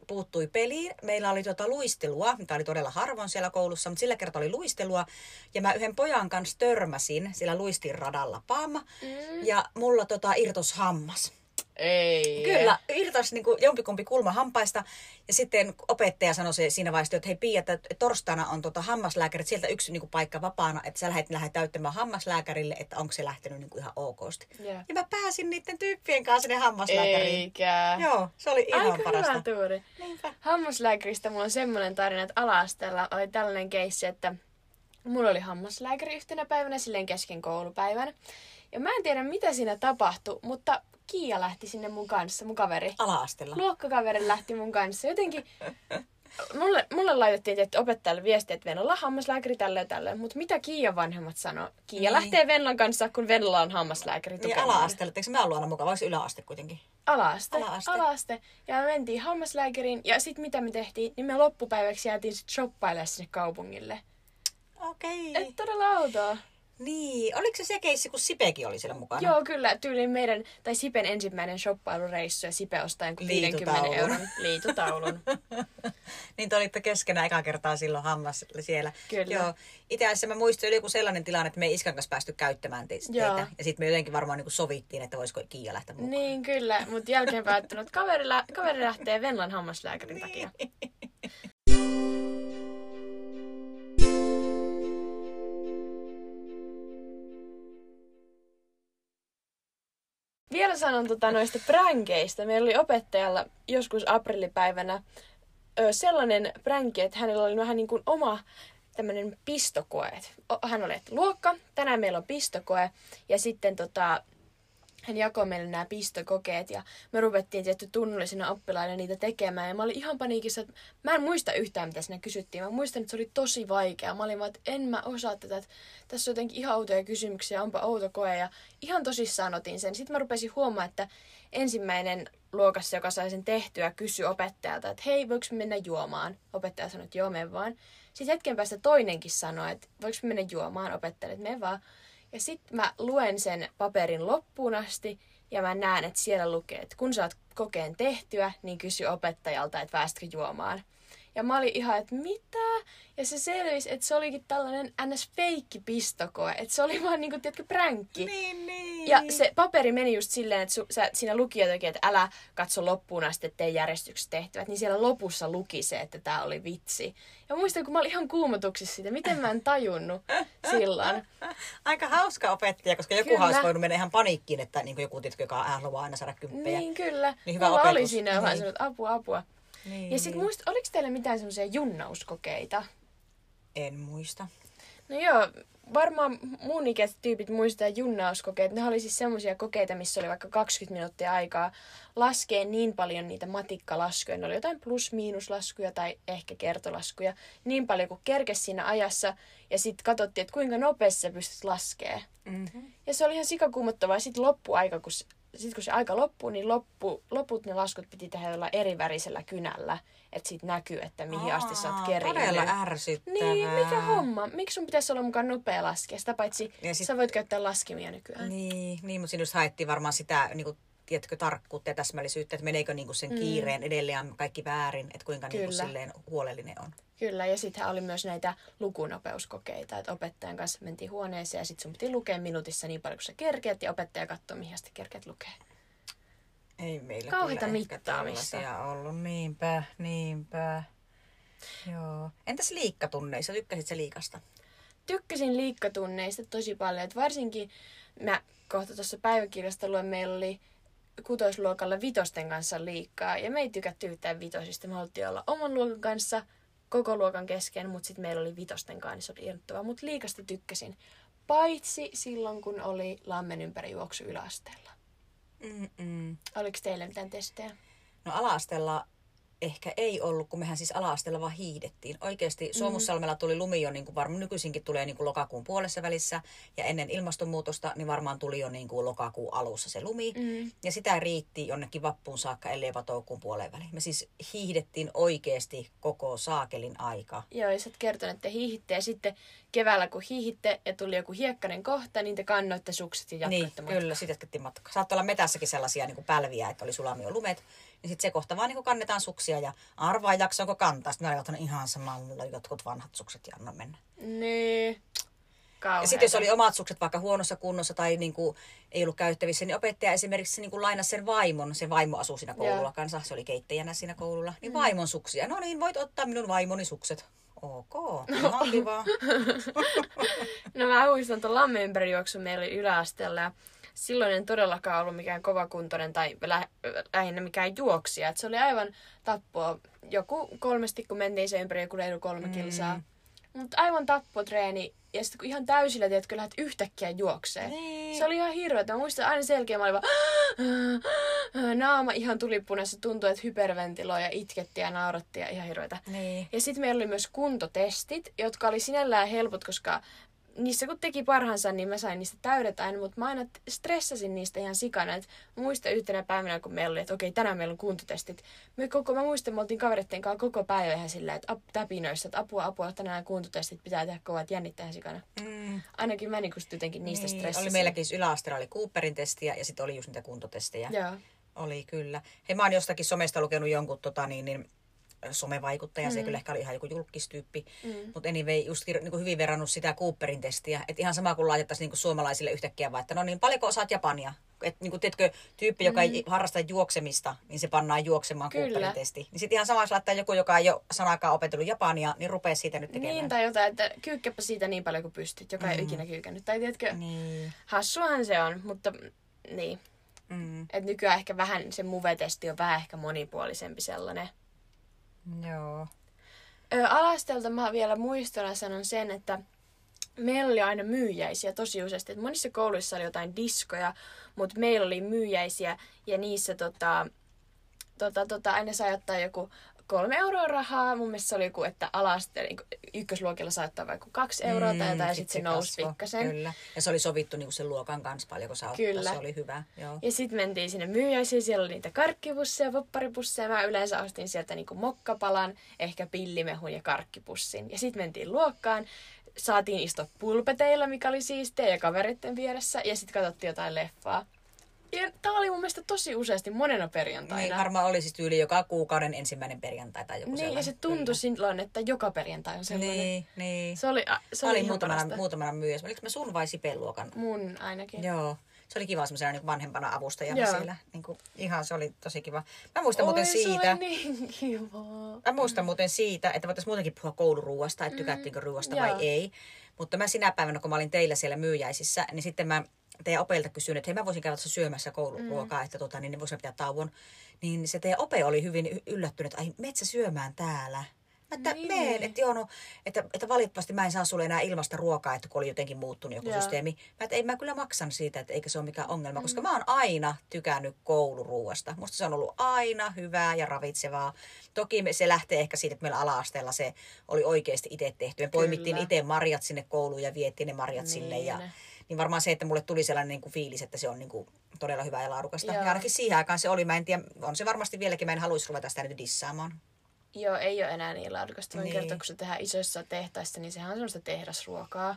puuttui peliin. Meillä oli tuota luistelua, mikä oli todella harvoin siellä koulussa, mutta sillä kertaa oli luistelua. Ja mä yhden pojan kanssa törmäsin sillä luistinradalla paama. Mm. Ja mulla tota irtos hammas. Ei. Kyllä, irtosi niin kuin jompikumpi kulma hampaista. Ja sitten opettaja sanoi se siinä vaiheessa, että hei Pia, että torstaina on tota hammaslääkärit, sieltä yksi niin kuin paikka vapaana, että sä lähdet, lähdet täyttämään hammaslääkärille, että onko se lähtenyt niin kuin ihan okosti. Yeah. Ja mä pääsin niiden tyyppien kanssa sinne hammaslääkäriin. Eikä. Joo, se oli ihan Aika parasta. Aika tuuri. Niinpä. Hammaslääkäristä mulla on semmoinen tarina, että alastella oli tällainen keissi, että mulla oli hammaslääkäri yhtenä päivänä silleen kesken koulupäivän. Ja mä en tiedä, mitä siinä tapahtui, mutta Kiia lähti sinne mun kanssa, mun kaveri. Ala-astella. Luokkakaveri lähti mun kanssa. Jotenkin mulle, mulle laitettiin tietty opettajalle viesti, että Venla hammaslääkäri tälle ja tälle. Mutta mitä Kiian vanhemmat sanoo? Kiia Niin. lähtee Venlan kanssa, kun Venla on hammaslääkäri Niin tukemaan. ala-asteella, eikö me ollut aina mukava, vai yläaste kuitenkin? Ala-aste. Ala-aste. Ala-aste. Ja me mentiin hammaslääkäriin. Ja sitten mitä me tehtiin, niin me loppupäiväksi jäätiin sit shoppailemaan sinne kaupungille. Okei. Et todella outoa. Niin, oliko se se keissi, kun Sipekin oli siellä mukana? Joo, kyllä. Tyyliin meidän, tai Sipen ensimmäinen shoppailureissu ja Sipe ostaa jonkun 50 Liitutaulun. euron liitutaulun. Niin te olitte keskenään eka kertaa silloin hammas siellä. Kyllä. Joo. Itse asiassa mä muistin, oli joku sellainen tilanne, että me ei iskan kanssa päästy käyttämään te- Joo. teitä. Ja sitten me jotenkin varmaan niin sovittiin, että voisiko Kiia lähteä mukaan. niin, kyllä. Mutta jälkeen päättynyt, että kaveri, lä- kaveri lähtee Venlan hammaslääkärin takia. Vielä sanon tota noista pränkeistä. Meillä oli opettajalla joskus aprillipäivänä sellainen pränki, että hänellä oli vähän niin kuin oma tämmöinen pistokoe. Hän oli, että luokka, tänään meillä on pistokoe. Ja sitten tota, hän jakoi meille nämä pistokokeet ja me rupettiin tietty tunnullisina oppilaina niitä tekemään. Ja mä olin ihan paniikissa, että mä en muista yhtään, mitä siinä kysyttiin. Mä muistan, että se oli tosi vaikea. Mä olin vaan, että en mä osaa tätä. Että tässä on jotenkin ihan outoja kysymyksiä, onpa outo koe. Ja ihan tosissaan otin sen. Sitten mä rupesin huomaa, että ensimmäinen luokassa, joka sai sen tehtyä, kysyi opettajalta, että hei, voiko me mennä juomaan? Opettaja sanoi, että joo, vaan. Sitten hetken päästä toinenkin sanoi, että voiko me mennä juomaan? Opettaja, että mene vaan. Ja sitten mä luen sen paperin loppuun asti ja mä näen, että siellä lukee, että kun saat kokeen tehtyä, niin kysy opettajalta, että päästkö juomaan. Ja mä olin ihan, että mitä? Ja se selvisi, että se olikin tällainen ns. feikki pistokoe. Että se oli vaan niinku, tiedätkö, pränkki. Niin, niin. Ja se paperi meni just silleen, että su, sä, siinä luki jotenkin, että älä katso loppuun asti, ettei järjestyksessä tehtävät. Niin siellä lopussa luki se, että tämä oli vitsi. Ja muistan, kun mä olin ihan kuumotuksissa siitä, miten mä en tajunnut silloin. Aika hauska opettaja, koska joku olisi voinut mennä ihan paniikkiin, että niin joku tiedätkö, joka haluaa aina saada kymppejä. Niin kyllä. Niin hyvä Mulla oli opetus. siinä vähän Niin. sanonut apua, apua. Niin, Ja sitten muist, oliko teillä mitään semmoisia junnauskokeita? En muista. No joo, varmaan mun ikäiset tyypit muistaa junnauskokeet. Ne oli siis semmoisia kokeita, missä oli vaikka 20 minuuttia aikaa laskea niin paljon niitä matikkalaskuja. Ne oli jotain plus-miinuslaskuja tai ehkä kertolaskuja. Niin paljon kuin kerkes siinä ajassa. Ja sitten katsottiin, että kuinka nopeasti sä pystyt laskemaan. Mm-hmm. Ja se oli ihan sikakuumottavaa. Sitten loppuaika, kun, s- sit kun se aika loppuu, niin loppu, loput ne laskut piti tehdä jollain eri värisellä kynällä. Että sitten näkyy, että mihin asti sä oot kerinnyt. Todella ärsyttävää. Niin, mikä homma? Miksi sun pitäisi olla mukaan nopea laskea? Sitä paitsi Ja sit... sit- sä voit käyttää laskimia nykyään. Niin, niin mutta siinä just haettiin varmaan sitä niin kuin, tiedätkö, tarkkuutta ja täsmällisyyttä, että meneekö niin kuin sen kiireen edelleen kaikki väärin, että kuinka niin kuin, silleen huolellinen on. Kyllä, ja sittenhän oli myös näitä lukunopeuskokeita, että opettajan kanssa mentiin huoneeseen ja sitten sun piti lukea minuutissa niin paljon kuin sä kerkeät ja opettaja katsoo, mihin asti kerkeät lukea. Ei meillä Kauheita mittaamista. ollut. Niinpä, niinpä. Joo. Entäs liikkatunneissa? Tykkäsit se liikasta? Tykkäsin liikkatunneista tosi paljon, että varsinkin mä kohta tuossa päiväkirjasta luen, meillä oli kutosluokalla vitosten kanssa liikkaa ja me ei tykätty yhtään vitosista. Me haluttiin olla oman luokan kanssa koko luokan kesken, mutta sitten meillä oli vitosten kanssa, niin se oli irrottavaa. Mutta liikasta tykkäsin, paitsi silloin kun oli lammen ympäri juoksu yläasteella. Mm-mm. Oliko teille mitään testejä? No ala-asteella ehkä ei ollut, kun mehän siis ala-asteella vaan hiihdettiin. Oikeasti Suomussalmella tuli lumi jo, niin kuin varmaan nykyisinkin tulee niin kuin lokakuun puolessa välissä. Ja ennen ilmastonmuutosta, niin varmaan tuli jo niin kuin lokakuun alussa se lumi. Mm. Ja sitä riitti jonnekin vappuun saakka, ellei jopa toukokuun puoleen väliin. Me siis hiihdettiin oikeasti koko saakelin aika. Joo, ja sä oot kertonut, että te hiihitte ja sitten keväällä kun hiihitte ja tuli joku hiekkainen kohta, niin te kannoitte sukset ja Niin, jatkoitte matkaa. kyllä, sitten jatkettiin matkaa. Saattoi olla metässäkin sellaisia niin kuin pälviä, että oli sulamia jo lumet. Niin sitten se kohta vaan niin kannetaan suksia ja arvaa jaksoako kantaa. Sitten mä olin ihan samalla jotkut vanhat sukset ja anna mennä. Niin. Kauheeta. Ja sitten jos oli omat sukset vaikka huonossa kunnossa tai niin kuin ei ollut käyttävissä, niin opettaja esimerkiksi niin kuin lainasi sen vaimon. Se vaimo asuu siinä koululla Joo. kanssa. Se oli keittäjänä siinä koululla. Niin vaimon suksia. No niin, voit ottaa minun vaimoni sukset. Ok, ihan kiva. No mä muistan tuon lammen ympärijuoksun meillä oli yläasteella silloin en todellakaan ollut mikään kovakuntoinen tai lä- lähinnä mikään juoksija. Et se oli aivan tappoa. Joku kolmesti, kun mentiin sen ympäri joku reilu kolme kilsaa. Mutta aivan tappotreeni. Ja sitten kun ihan täysillä, tiedätkö, lähdet yhtäkkiä juokseen. Niin. Se oli ihan hirveetä. Mä muistan aina selkeä, mä olin vaan, naama ihan tuli punaisessa, tuntui, että hyperventiloi ja itketti ja nauratti ja ihan hirveätä. Niin. Ja sitten meillä oli myös kuntotestit, jotka oli sinällään helpot, koska niissä kun teki parhaansa, niin mä sain niistä täydet aina, mutta mä aina stressasin niistä ihan sikana. Et mä muistan yhtenä päivänä, kun meillä oli, että okei, tänään meillä on kuntotestit. Me koko, mä muistan, me oltiin kavereiden kanssa koko päivä ihan silleen, että ap, täpinöissä, että apua, apua, tänään kuntotestit pitää tehdä kovat jännittää sikana. Mm. Ainakin mä sit jotenkin niistä Niin, stressasin. oli meilläkin yläasteella oli Cooperin testiä ja sitten oli just niitä kuntotestejä. Joo. Oli kyllä. Hei, mä oon jostakin somesta lukenut jonkun tota, niin, niin, somevaikuttaja, mm. se kyllä ehkä oli ihan joku julkistyyppi. Mm. Mutta anyway, just niin kuin hyvin verrannut sitä Cooperin testiä. Että ihan sama kuin laitettaisiin niin suomalaisille yhtäkkiä vaan, että no niin, paljonko osaat Japania? Että niin kuin, tiedätkö, tyyppi, joka ei harrasta juoksemista, niin se pannaan juoksemaan Kyllä. Cooperin testi. Niin sitten ihan sama, jos laittaa joku, joka ei ole sanakaan opetellut Japania, niin rupeaa siitä nyt tekemään. Niin, tai jotain, että kyykkäpä siitä niin paljon kuin pystyt, joka ei mm. ikinä kyykännyt. Tai tiedätkö, Niin. hassuahan se on, mutta niin. Mm. Et nykyään ehkä vähän se muvetesti on vähän ehkä monipuolisempi sellainen. Joo. Ö, alastelta mä vielä muistona sanon sen, että meillä oli aina myyjäisiä tosi useasti. Et monissa kouluissa oli jotain diskoja, mutta meillä oli myyjäisiä ja niissä tota, tota, tota, aina sai ottaa joku kolme euroa rahaa. Mun mielestä se oli joku, että alaste, niin ykkösluokilla saa ottaa vaikka kaksi euroa tai jotain, ja sit sitten se nousi kasvoi, pikkasen. Kyllä. Ja se oli sovittu niin sen luokan kanssa paljon, kun saa ottaa. Kyllä. Se oli hyvä. Joo. Ja sitten mentiin sinne myyjäisiin, siellä oli niitä karkkipusseja, popparipusseja. Mä yleensä ostin sieltä niinku mokkapalan, ehkä pillimehun ja karkkipussin. Ja sitten mentiin luokkaan, saatiin istua pulpeteilla, mikä oli siistiä, ja kavereiden vieressä. Ja sitten katsottiin jotain leffaa. Ja tää oli mun mielestä tosi useasti monena perjantaina. Niin, varmaan oli siis tyyli joka kuukauden ensimmäinen perjantai tai joku Niin, ja sellainen. se tuntui silloin, että joka perjantai on sellainen. Niin, niin. Se oli, a- se oli ihan muutamana, parasta. muutamana myyjässä. Oliko mä sun vai Sipen luokan? Mun ainakin. Joo. Se oli kiva semmoisena niin vanhempana avustajana Joo. siellä. Niin kuin, ihan se oli tosi kiva. Mä muistan muuten Oi, siitä. se oli niin kivaa. Mä muistan muuten siitä, että voitaisiin muutenkin puhua kouluruuasta, että tykättiinkö ruuasta vai Mm. Joo. ei. Mutta mä sinä päivänä, kun mä olin teillä siellä myyjäisissä, niin sitten mä teidän opelta kysyin, että hei mä voisin käydä tuossa syömässä kouluruokaa, mm. että tota, niin ne voisivat pitää tauon. Niin se teidän ope oli hyvin yllättynyt, että ai metsä syömään täällä. Mä että Niin. meen, että joo, no, että, että valitettavasti mä en saa sulle enää ilmasta ruokaa, että kun oli jotenkin muuttunut joku Joo. systeemi. Mä että ei mä kyllä maksan siitä, että eikä se ole mikään ongelma, koska mä oon aina tykännyt kouluruuasta. Musta se on ollut aina hyvää ja ravitsevaa. Toki me- se lähtee ehkä siitä, että meillä ala-asteella se oli oikeasti itse tehty. Me poimittiin itse marjat sinne kouluun ja viettiin ne marjat sinne. Ja, Niin. Niin varmaan se, että mulle tuli sellainen niin kuin fiilis, että se on niin kuin todella hyvää ja laadukasta. Joo. Ja ainakin siihen aikaan se oli, mä en tiedä, on se varmasti vieläkin, mä en haluaisi ruveta sitä nyt dissaamaan. Joo, ei ole enää niin laadukasta. Voin Niin. kertoa, kun se tehdään isoissa tehtaissa, niin sehän on semmoista tehdasruokaa.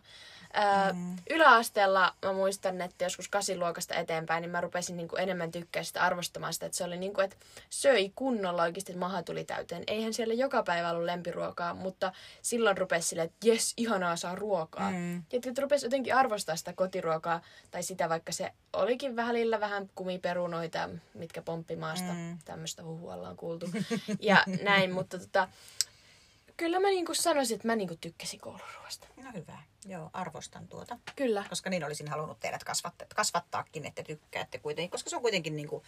Ää, mm. Yläasteella mä muistan, että joskus kasiluokasta eteenpäin, niin mä rupesin niinku enemmän tykkää sitä arvostamaan sitä, että se oli niinku, että söi kunnolla oikeasti, että maha tuli täyteen. Eihän siellä joka päivä ollut lempiruokaa, mutta silloin rupesi silleen, että jes, ihanaa saa ruokaa. Mm. Ja että rupesi jotenkin arvostaa sitä kotiruokaa, tai sitä vaikka se olikin välillä vähän kumiperunoita, mitkä pomppi maasta. Mm. Tämmöistä huhua ollaan kuultu. Ja näin, mutta tota, kyllä mä niinku sanoisin, että mä niinku tykkäsin kouluruoasta. No hyvä. Joo, arvostan tuota. Kyllä. Koska niin olisin halunnut teidät kasvattaa, kasvattaakin, että tykkäätte kuitenkin, koska se on kuitenkin niin kuin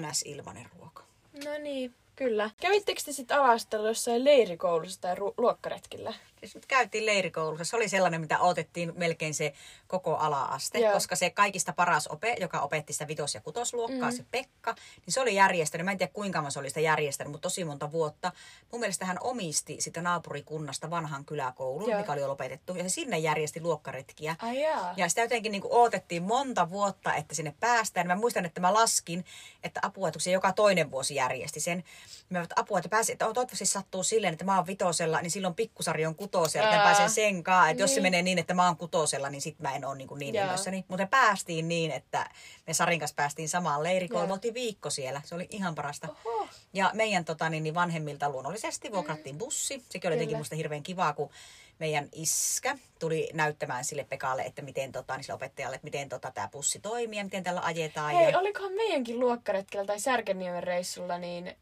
NS-ilmainen ruoka. No niin, kyllä. Kävittekö te sitten alastella jossain leirikoulussa tai ru- luokkaretkillä? Siis nyt käytiin leirikoulussa. Se oli sellainen, mitä otettiin melkein se koko ala-aste, Joo. koska se kaikista paras ope, joka opetti sitä vitos- ja kutosluokkaa, mm. se Pekka, niin se oli järjestänyt. Mä en tiedä kuinka kauan se oli sitä järjestänyt, mutta tosi monta vuotta. Mun mielestä hän omisti sitä naapurikunnasta vanhan kyläkoulun, Joo. mikä oli jo lopetettu, ja se sinne järjesti luokkaretkiä. Ai jaa. Ja sitä jotenkin niin odotettiin monta vuotta, että sinne päästään. Mä muistan, että mä laskin, että apua, että se joka toinen vuosi järjesti sen. Mä että apua, että, pääsi, että toivottavasti sattuu silleen, että mä oon vitosella, niin silloin pikkusarja on kutosella, että mä Aa, pääsen sen kanssa. Että jos se niin. menee niin, että mä oon kutosella, niin sit mä en ole niin, kuin niin innoissani. Mutta me päästiin niin, että me Sarin kanssa päästiin samaan leirikouluun. Joo. Me oltiin viikko siellä. Se oli ihan parasta. Oho. Ja meidän tota, niin, niin vanhemmilta luonnollisesti vuokrattiin bussi. Sekin oli jotenkin musta hirveän kivaa, kun meidän iskä tuli näyttämään sille Pekalle, että miten tota, niin sille opettajalle, että miten tota, tämä bussi toimii ja miten tällä ajetaan. Hei, ja... olikohan meidänkin luokkaretkellä tai Särkänniemen reissulla niin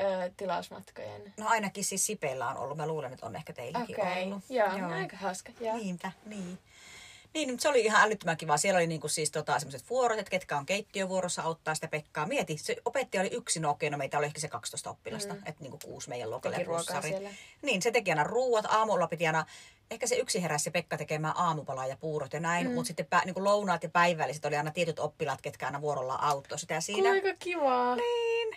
ö, tilausmatkojen? No ainakin siis Sipeillä on ollut. Mä luulen, että on ehkä teilläkin Okei, ollut. joo, joo, aika hauska. Joo. Niinpä, niin. Niin, mutta se oli ihan älyttömän kiva. Siellä oli niinku siis tota, semmoiset vuorot, että ketkä on keittiövuorossa auttaa sitä Pekkaa. Mieti, se opettaja oli yksin, no okei, no meitä oli ehkä se 12 oppilasta, mm. että niinku kuusi meidän plussari. siellä. Niin, se teki aina ruuat, aamulla piti aina, ehkä se yksi heräsi se Pekka tekemään aamupalaa ja puurot ja näin, mm. mutta sitten pä, niinku lounaat ja päivälliset oli aina tietyt oppilaat, ketkä aina vuorolla auttoi sitä siinä. Kuinka kivaa. Niin.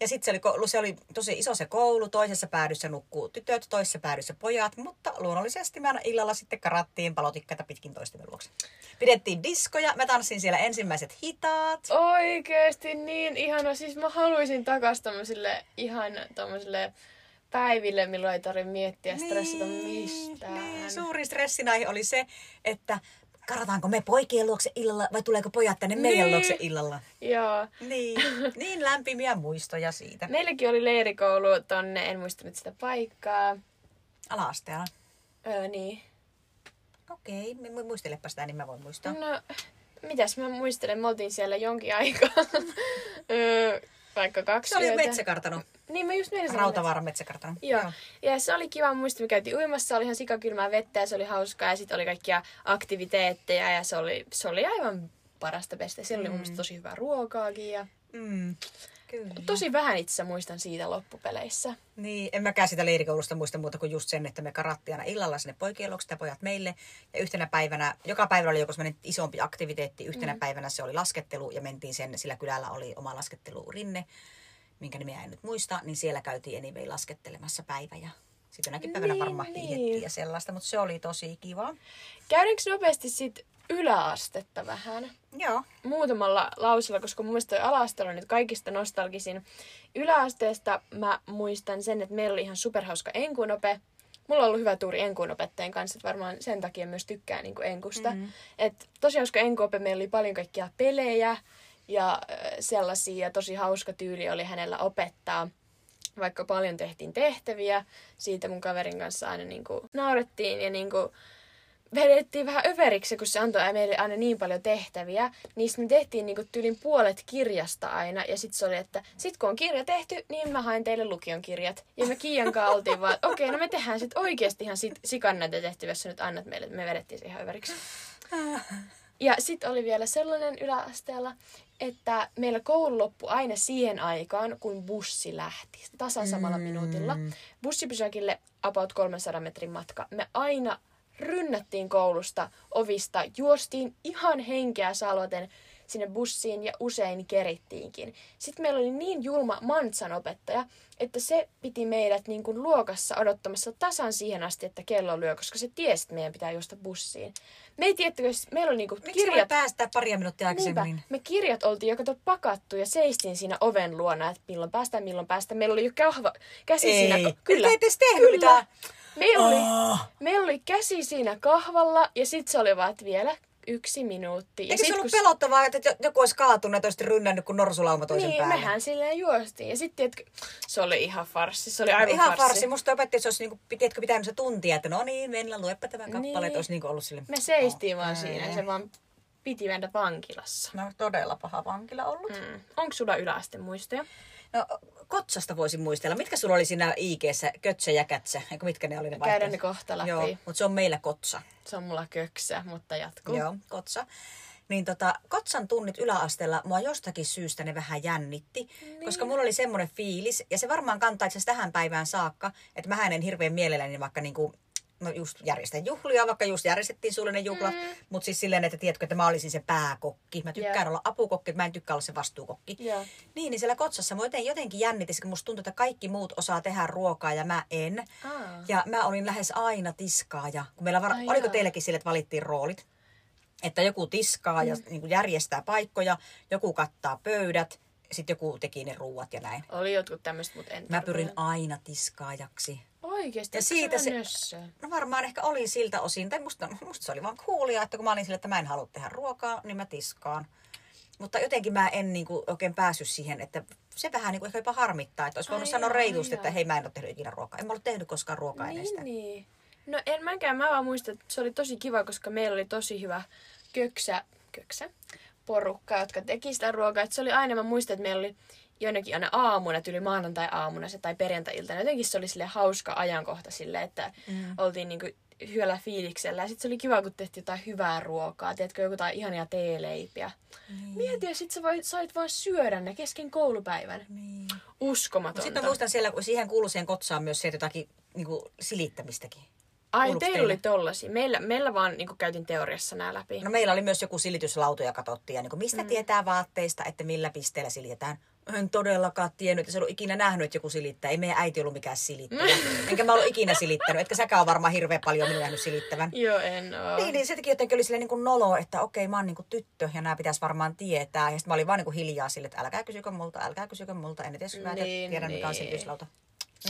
Ja sitten se oli, se oli tosi iso se koulu, toisessa päädyssä nukkuu tytöt, toisessa päädyssä pojat, mutta luonnollisesti me aina illalla sitten karattiin palotikkaita pitkin toistemme luokse. Pidettiin diskoja, mä tanssin siellä ensimmäiset hitaat. Oikeesti niin ihana. Siis mä haluaisin takas tämmöisille ihan tämmöisille päiville, milloin ei tarvitse miettiä stressata mistään. Niin, suurin stressinaihe oli se, että karataanko me poikien luokse illalla vai tuleeko pojat tänne meidän Niin. luokse illalla. Joo. Niin, niin lämpimiä muistoja siitä. Meilläkin oli leirikoulu tonne, en muista nyt sitä paikkaa. Ala-asteella. Öö, niin. Okei, okay, muistelepa sitä, niin mä voin muistaa. No, mitäs mä muistelen, me oltiin siellä jonkin aikaa. öö, vaikka kaksi Se oli yötä. metsäkartano. Niin, mä just meinasin. Rautavaaran metsäkartano. Joo. Ja se oli kiva muista, me käytiin uimassa, oli ihan sikakylmää vettä ja se oli hauskaa ja sitten oli kaikkia aktiviteetteja ja se oli, se oli aivan parasta pestä. Siellä oli mun mielestä tosi hyvää ruokaakin ja Mm, kyllä. tosi vähän itse muistan siitä loppupeleissä. Niin, en mäkään sitä leirikoulusta muista muuta kuin just sen, että me karattiin aina illalla sinne poikien luokse ja pojat meille. Ja yhtenä päivänä, joka päivä oli joku semmoinen isompi aktiviteetti. Yhtenä mm. päivänä se oli laskettelu ja mentiin sen, sillä kylällä oli oma laskettelurinne, minkä nimeä en nyt muista, niin siellä käytiin anyway laskettelemassa päivä ja sitten jonakin päivänä Niin, varmaan niin. ja sellaista, mutta se oli tosi kiva. Käydäänkö nopeasti sit yläastetta vähän? Joo. Muutamalla lausella, koska mun mielestä toi ala-aste on nyt kaikista nostalgisin. Yläasteesta mä muistan sen, että meillä oli ihan superhauska enkunope. Mulla on ollut hyvä tuuri enkunopettajan kanssa, että varmaan sen takia myös tykkää niin enkusta. Mm-hmm. Et tosi hauska enkuope, meillä oli paljon kaikkia pelejä ja sellaisia, ja tosi hauska tyyli oli hänellä opettaa. Vaikka paljon tehtiin tehtäviä, siitä mun kaverin kanssa aina niin kuin naurettiin ja niin kuin vedettiin vähän överiksi, kun se antoi meille aina niin paljon tehtäviä. Niistä me tehtiin niinku tyylin puolet kirjasta aina. Ja sitten se oli, että sit kun on kirja tehty, niin mä haen teille lukion kirjat. Ja me Kiian kanssa oltiin vaan, että okei, no me tehdään sitten oikeasti ihan sit, sikan näitä tehtäviä, jos sä nyt annat meille. Me vedettiin se ihan överiksi. Ja sitten oli vielä sellainen yläasteella, että meillä koulu loppui aina siihen aikaan, kun bussi lähti. Tasan samalla Mm. minuutilla. Bussipysäkille about 300 metrin matka. Me aina rynnättiin koulusta ovista, juostiin ihan henkeä salvaten sinne bussiin ja usein kerittiinkin. Sitten meillä oli niin julma Mantsan opettaja, että se piti meidät niin kuin luokassa odottamassa tasan siihen asti, että kello lyö, koska se tiesi, että meidän pitää juosta bussiin. Me ei tiedätkö, jos meillä oli niin kuin Miksi kirjat... päästää paria minuuttia Niinpä, aikaisemmin? me kirjat oltiin jo kato pakattu ja seistiin siinä oven luona, että milloin päästään, milloin päästään. Meillä oli jo kahva, käsi Ei. siinä... Te ette edes tehnyt kyllä. mitään. Meillä oli, Oh. meillä oli käsi siinä kahvalla ja sit se oli vaan, että vielä yksi minuutti. Ja Eikö se sit, ollut kun- pelottavaa, että joku olisi kaatunut ja olisi rynnännyt kuin norsulauma toisen Niin, päälle? mehän silleen juostiin. Ja sitten, tiedätkö, se oli ihan farssi. Se oli aivan No Ihan farssi. farsi. Musta opetti, että se olisi niinku, tiedätkö, pitänyt se tuntia, että no niin, Venla, luepa tämä kappale, Niin. että olisi niinku ollut sille. Me seistiin vaan Oh, siinä ja ei. se vaan piti mennä vankilassa. No todella paha vankila ollut. Mm. Onko sulla yläaste muistoja? No Kotsasta voisin muistella. Mitkä sulla oli siinä IG-ssä? Kötsä ja kätsä? Eikö mitkä ne oli ne Käydään ne kohta läpi. Joo, mutta se on meillä Kotsa. Se on mulla köksä, mutta jatkuu. Joo, Kotsa. Niin tota, Kotsan tunnit yläasteella mua jostakin syystä ne vähän jännitti, niin. koska mulla oli semmoinen fiilis, ja se varmaan kantaa itse tähän päivään saakka, että mä en hirveän mielelläni vaikka niinku, no just järjestän juhlia, vaikka just järjestettiin suullinen juhla, mm. mutta siis silleen, että tiedätkö, että mä olisin se pääkokki. Mä tykkään Joo. olla apukokki, mä en tykkää olla se vastuukokki. Joo. Niin, niin siellä Kotsassa joten- jotenkin jännitti, kun musta tuntui, että kaikki muut osaa tehdä ruokaa ja mä en. Aa. Ja mä olin lähes aina tiskaaja. Kun meillä var... Ai Oliko jaa. teillekin sille, että valittiin roolit? Että joku tiskaa ja niin kuin järjestää paikkoja, joku kattaa pöydät, sitten joku teki ne ruuat ja näin. Oli jotkut tämmöiset, mutta en Mä pyrin aina tiskaajaksi. Oikeesti? Ja siitä se- nössö? No varmaan ehkä olin siltä osin, tai musta, musta se oli vaan coolia, että kun mä olin sille, että mä en halua tehdä ruokaa, niin mä tiskaan. Mutta jotenkin mä en niin kuin, oikein päässyt siihen, että se vähän niin kuin, ehkä jopa harmittaa, että olisi voinut Ai sanoa reilusti, ai että hei mä en ole tehnyt ikinä ruokaa. En mä ole tehnyt koskaan ruokaa ennen. Niin, niin. No en mäkään, mä vaan muistan, että se oli tosi kiva, koska meillä oli tosi hyvä köksä, köksä porukka, jotka teki sitä ruokaa. Et se oli aina, mä muistan, että meillä oli jonnekin aina aamuna, tyyli maanantai-aamuna se tai perjantai-iltana. Jotenkin se oli sille hauska ajankohta sille, että mm. oltiin niinku hyvällä fiiliksellä. Ja sitten se oli kiva, kun tehtiin jotain hyvää ruokaa. Tiedätkö, jotain ihania teeleipiä. Niin. Mieti, ja sitten sä voit, sait vaan syödä ne kesken koulupäivän. Niin. Uskomatonta. Sitten mä muistan siellä, kun siihen kuului siihen kotsaan myös se, että jotakin niin kuin silittämistäkin. Ai, teillä oli tollasia. Meillä, meillä vaan niin käytiin teoriassa nämä läpi. No meillä oli myös joku silityslauta ja katsottiin, ja niin kuin, mistä mm. tietää vaatteista, että millä pisteellä silitetään. En todellakaan tiennyt, että se ollut ikinä nähnyt, että joku silittää. Ei meidän äiti ollut mikään silittäjä. Enkä mä ollut ikinä silittänyt. Etkä säkään ole varmaan hirveän paljon minun nähnyt silittävän. Joo, en oo. Niin, niin se teki jotenkin oli silleen niin kuin nolo, että okei, mä oon niin kuin tyttö ja nämä pitäisi varmaan tietää. Ja sitten mä olin vaan niin kuin hiljaa sille, että älkää kysykö multa, älkää kysykö multa. En edes hyvä, Niin, niin, tiedän mikä on niin. silityslauta.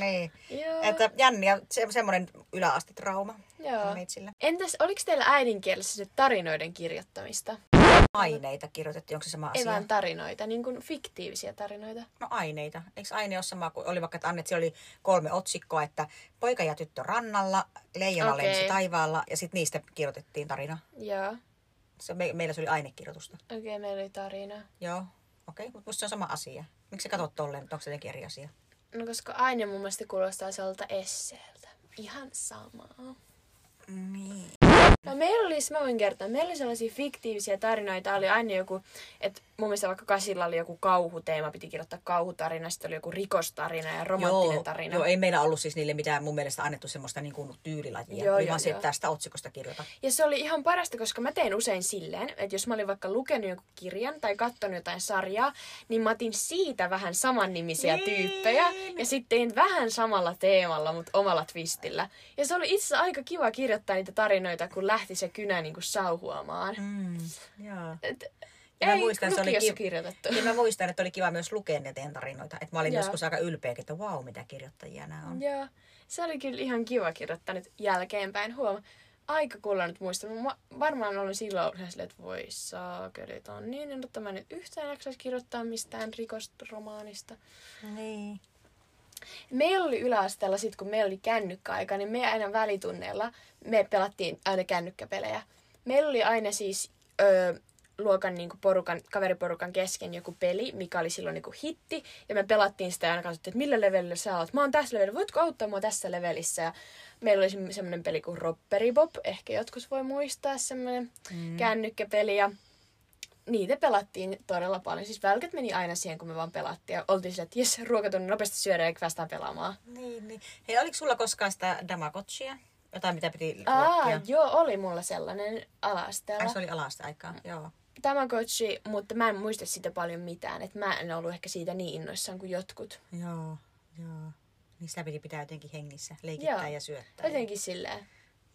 Niin. Joo. Että jänniä, se, semmoinen yläasti trauma Joo. meitsillä. Entäs, oliko teillä äidinkielessä se tarinoiden kirjoittamista? Aineita kirjoitettiin, onko se sama Ei asia? vaan tarinoita, niin kuin fiktiivisiä tarinoita. No aineita. Eikö aine ole sama kuin oli vaikka, että Annet, oli kolme otsikkoa, että poika ja tyttö rannalla, leijona Okei. lensi taivaalla ja sitten niistä kirjoitettiin tarina. Joo. Se, me, meillä se oli ainekirjoitusta. Okei, okay, meillä oli tarina. Joo, okei, mutta musta se on sama asia. Miksi sä katsot tolleen, onko se jotenkin eri asia? No koska aine mun mielestä kuulostaa sellaiselta esseeltä. Ihan samaa. Niin. No meillä oli, mä voin kertoa, meillä oli sellaisia fiktiivisiä tarinoita, oli aina joku, että mun mielestä vaikka Kasilla oli joku kauhuteema, piti kirjoittaa kauhutarina, sitten oli joku rikostarina ja romanttinen Joo, tarina. joo, ei meillä ollut siis niille mitään mun mielestä annettu semmoista niin kuin tyylilajia. Joo, Oli joo, vaan se, tästä otsikosta kirjoita. Ja se oli ihan parasta, koska mä tein usein silleen, että jos mä olin vaikka lukenut jonkun kirjan tai katsonut jotain sarjaa, niin mä otin siitä vähän samannimisiä Niin. tyyppejä. Ja sitten tein vähän samalla teemalla, mutta omalla twistillä. Ja se oli itse aika kiva kirjoittaa niitä tarinoita, kun lähti se kynä niinku sauhuamaan. Mm. Et, Ja mä ei muistan, että se oli kiv- kirjoitettu. Ja mä muistan, että oli kiva myös lukea ne teidän tarinoita. Että mä olin Joo. joskus aika ylpeä, että vau, mitä kirjoittajia nämä on. Joo, se oli kyllä ihan kiva kirjoittaa nyt jälkeenpäin. Huoma, aika kuulla nyt muista. Mä varmaan olin silloin ihan silleen, että voi saakeli, tää on niin, että mä nyt yhtään jaksaisi kirjoittaa mistään rikosromaanista. Niin. Meillä oli yläasteella sit, kun meillä oli kännykkäaika, niin me aina välitunneilla, me pelattiin aina kännykkäpelejä. Meillä oli aina siis öö, luokan niinku porukan, kaveriporukan kesken joku peli, mikä oli silloin niinku hitti. Ja me pelattiin sitä ja aina katsottiin, että millä levelillä sä oot. Mä oon tässä levelillä, voitko auttaa mua tässä levelissä? Ja meillä oli semmoinen peli kuin Ropperibob, ehkä jotkut voi muistaa semmoinen mm. kännykkäpeli. Ja niitä pelattiin todella paljon. Siis välkät meni aina siihen, kun me vaan pelattiin. Ja oltiin silleen, että jes, ruokatunnin nopeasti syödään ja päästään pelaamaan. Niin, niin. Hei, oliko sulla koskaan sitä Damagotchia? Jotain, mitä piti Aa, ruokkia? joo, oli mulla sellainen ala-asteella. Ai, se oli alasta aikaa, joo. Tamagotchi, mutta mä en muista siitä paljon mitään. Et mä en ollut ehkä siitä niin innoissaan kuin jotkut. Joo, joo. Niin sitä piti pitää jotenkin hengissä, leikittää Joo. ja syöttää. Jotenkin silleen.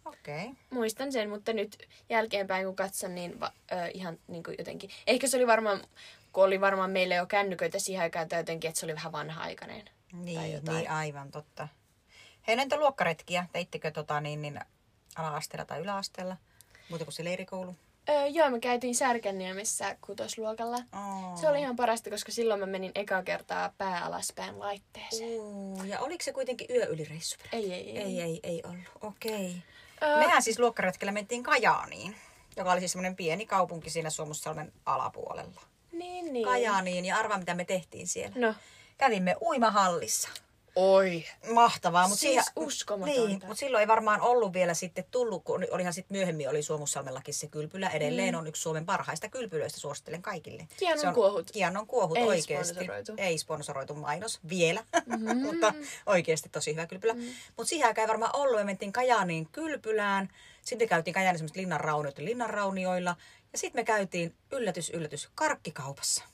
Okei. Okay. Muistan sen, mutta nyt jälkeenpäin kun katson, niin va, ö, ihan niin kuin jotenkin... Ehkä se oli varmaan, kun oli varmaan meillä jo kännyköitä siihen aikaan, tai jotenkin, että se oli vähän vanha-aikainen. Tai Niin, jotain. niin, aivan totta. Hei, no entä luokkaretkiä? Teittekö tota niin, niin ala-asteella tai yläasteella? Muuta kuin se leirikoulu? Öö, joo, me käytiin Särkänniemessä kutosluokalla. Oh. Se oli ihan parasta, koska silloin mä menin eka kertaa pää alaspäin laitteeseen. Uh, ja oliko se kuitenkin yöylireissu? Ei, ei, ei. Ei, ei, ei ollut. Okei. Öö, Mehän siis luokkaretkellä mentiin Kajaaniin, joka oli siis semmoinen pieni kaupunki siinä Suomussalmen alapuolella. Niin, niin. Kajaaniin, ja arvaa mitä me tehtiin siellä. No. Kävimme uimahallissa. Oi. Mahtavaa, mutta Siis uskomatonta. Niin, mutta silloin ei varmaan ollut vielä sitten tullut, kun olihan sitten myöhemmin oli Suomussalmellakin se kylpylä. Edelleen on yksi Suomen parhaista kylpylöistä, suosittelen kaikille. Kianon Se on kuohut. Kianon kuohut Ei oikeasti. sponsoroitu. Ei sponsoroitu mainos vielä, Mm-hmm. mutta oikeasti tosi hyvä kylpylä. Mm. Mutta siihen aikaan ei varmaan ollut, me mentiin Kajaaniin kylpylään. Sitten käytiin Kajaanin semmoiset linnanraunioita linnanraunioilla. Ja sitten me käytiin, yllätys, yllätys, karkkikaupassa.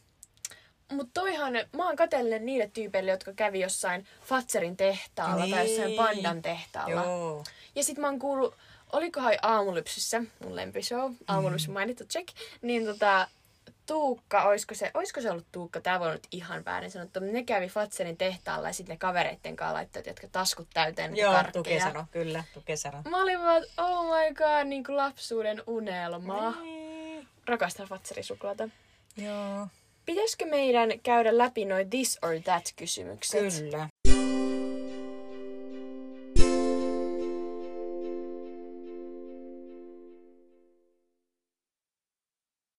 Mut toihan, mä oon katellinen niille tyypeille, jotka kävi jossain Fatserin tehtaalla tai Niin. jossain Pandan tehtaalla. Joo. Ja sit mä oon kuullut, olikohan aamulypsyssä, mun lempishow, aamulypsy mainittu, check, niin tota, Tuukka, oisko se, oisko se ollut Tuukka, tää voi nyt ihan väärin sanottu, mutta ne kävi Fatserin tehtaalla ja sitten ne kavereitten kanssa laittoi, jotka taskut täyteen niitä Joo, karkkeja. Tuke sano, kyllä, Tuke sano. Mä olin vaan, oh my god, niin kuin lapsuuden unelma. Niin. Rakastan Fatserisuklaata. Joo. Pitäisikö meidän käydä läpi noin this or that kysymykset? Kyllä.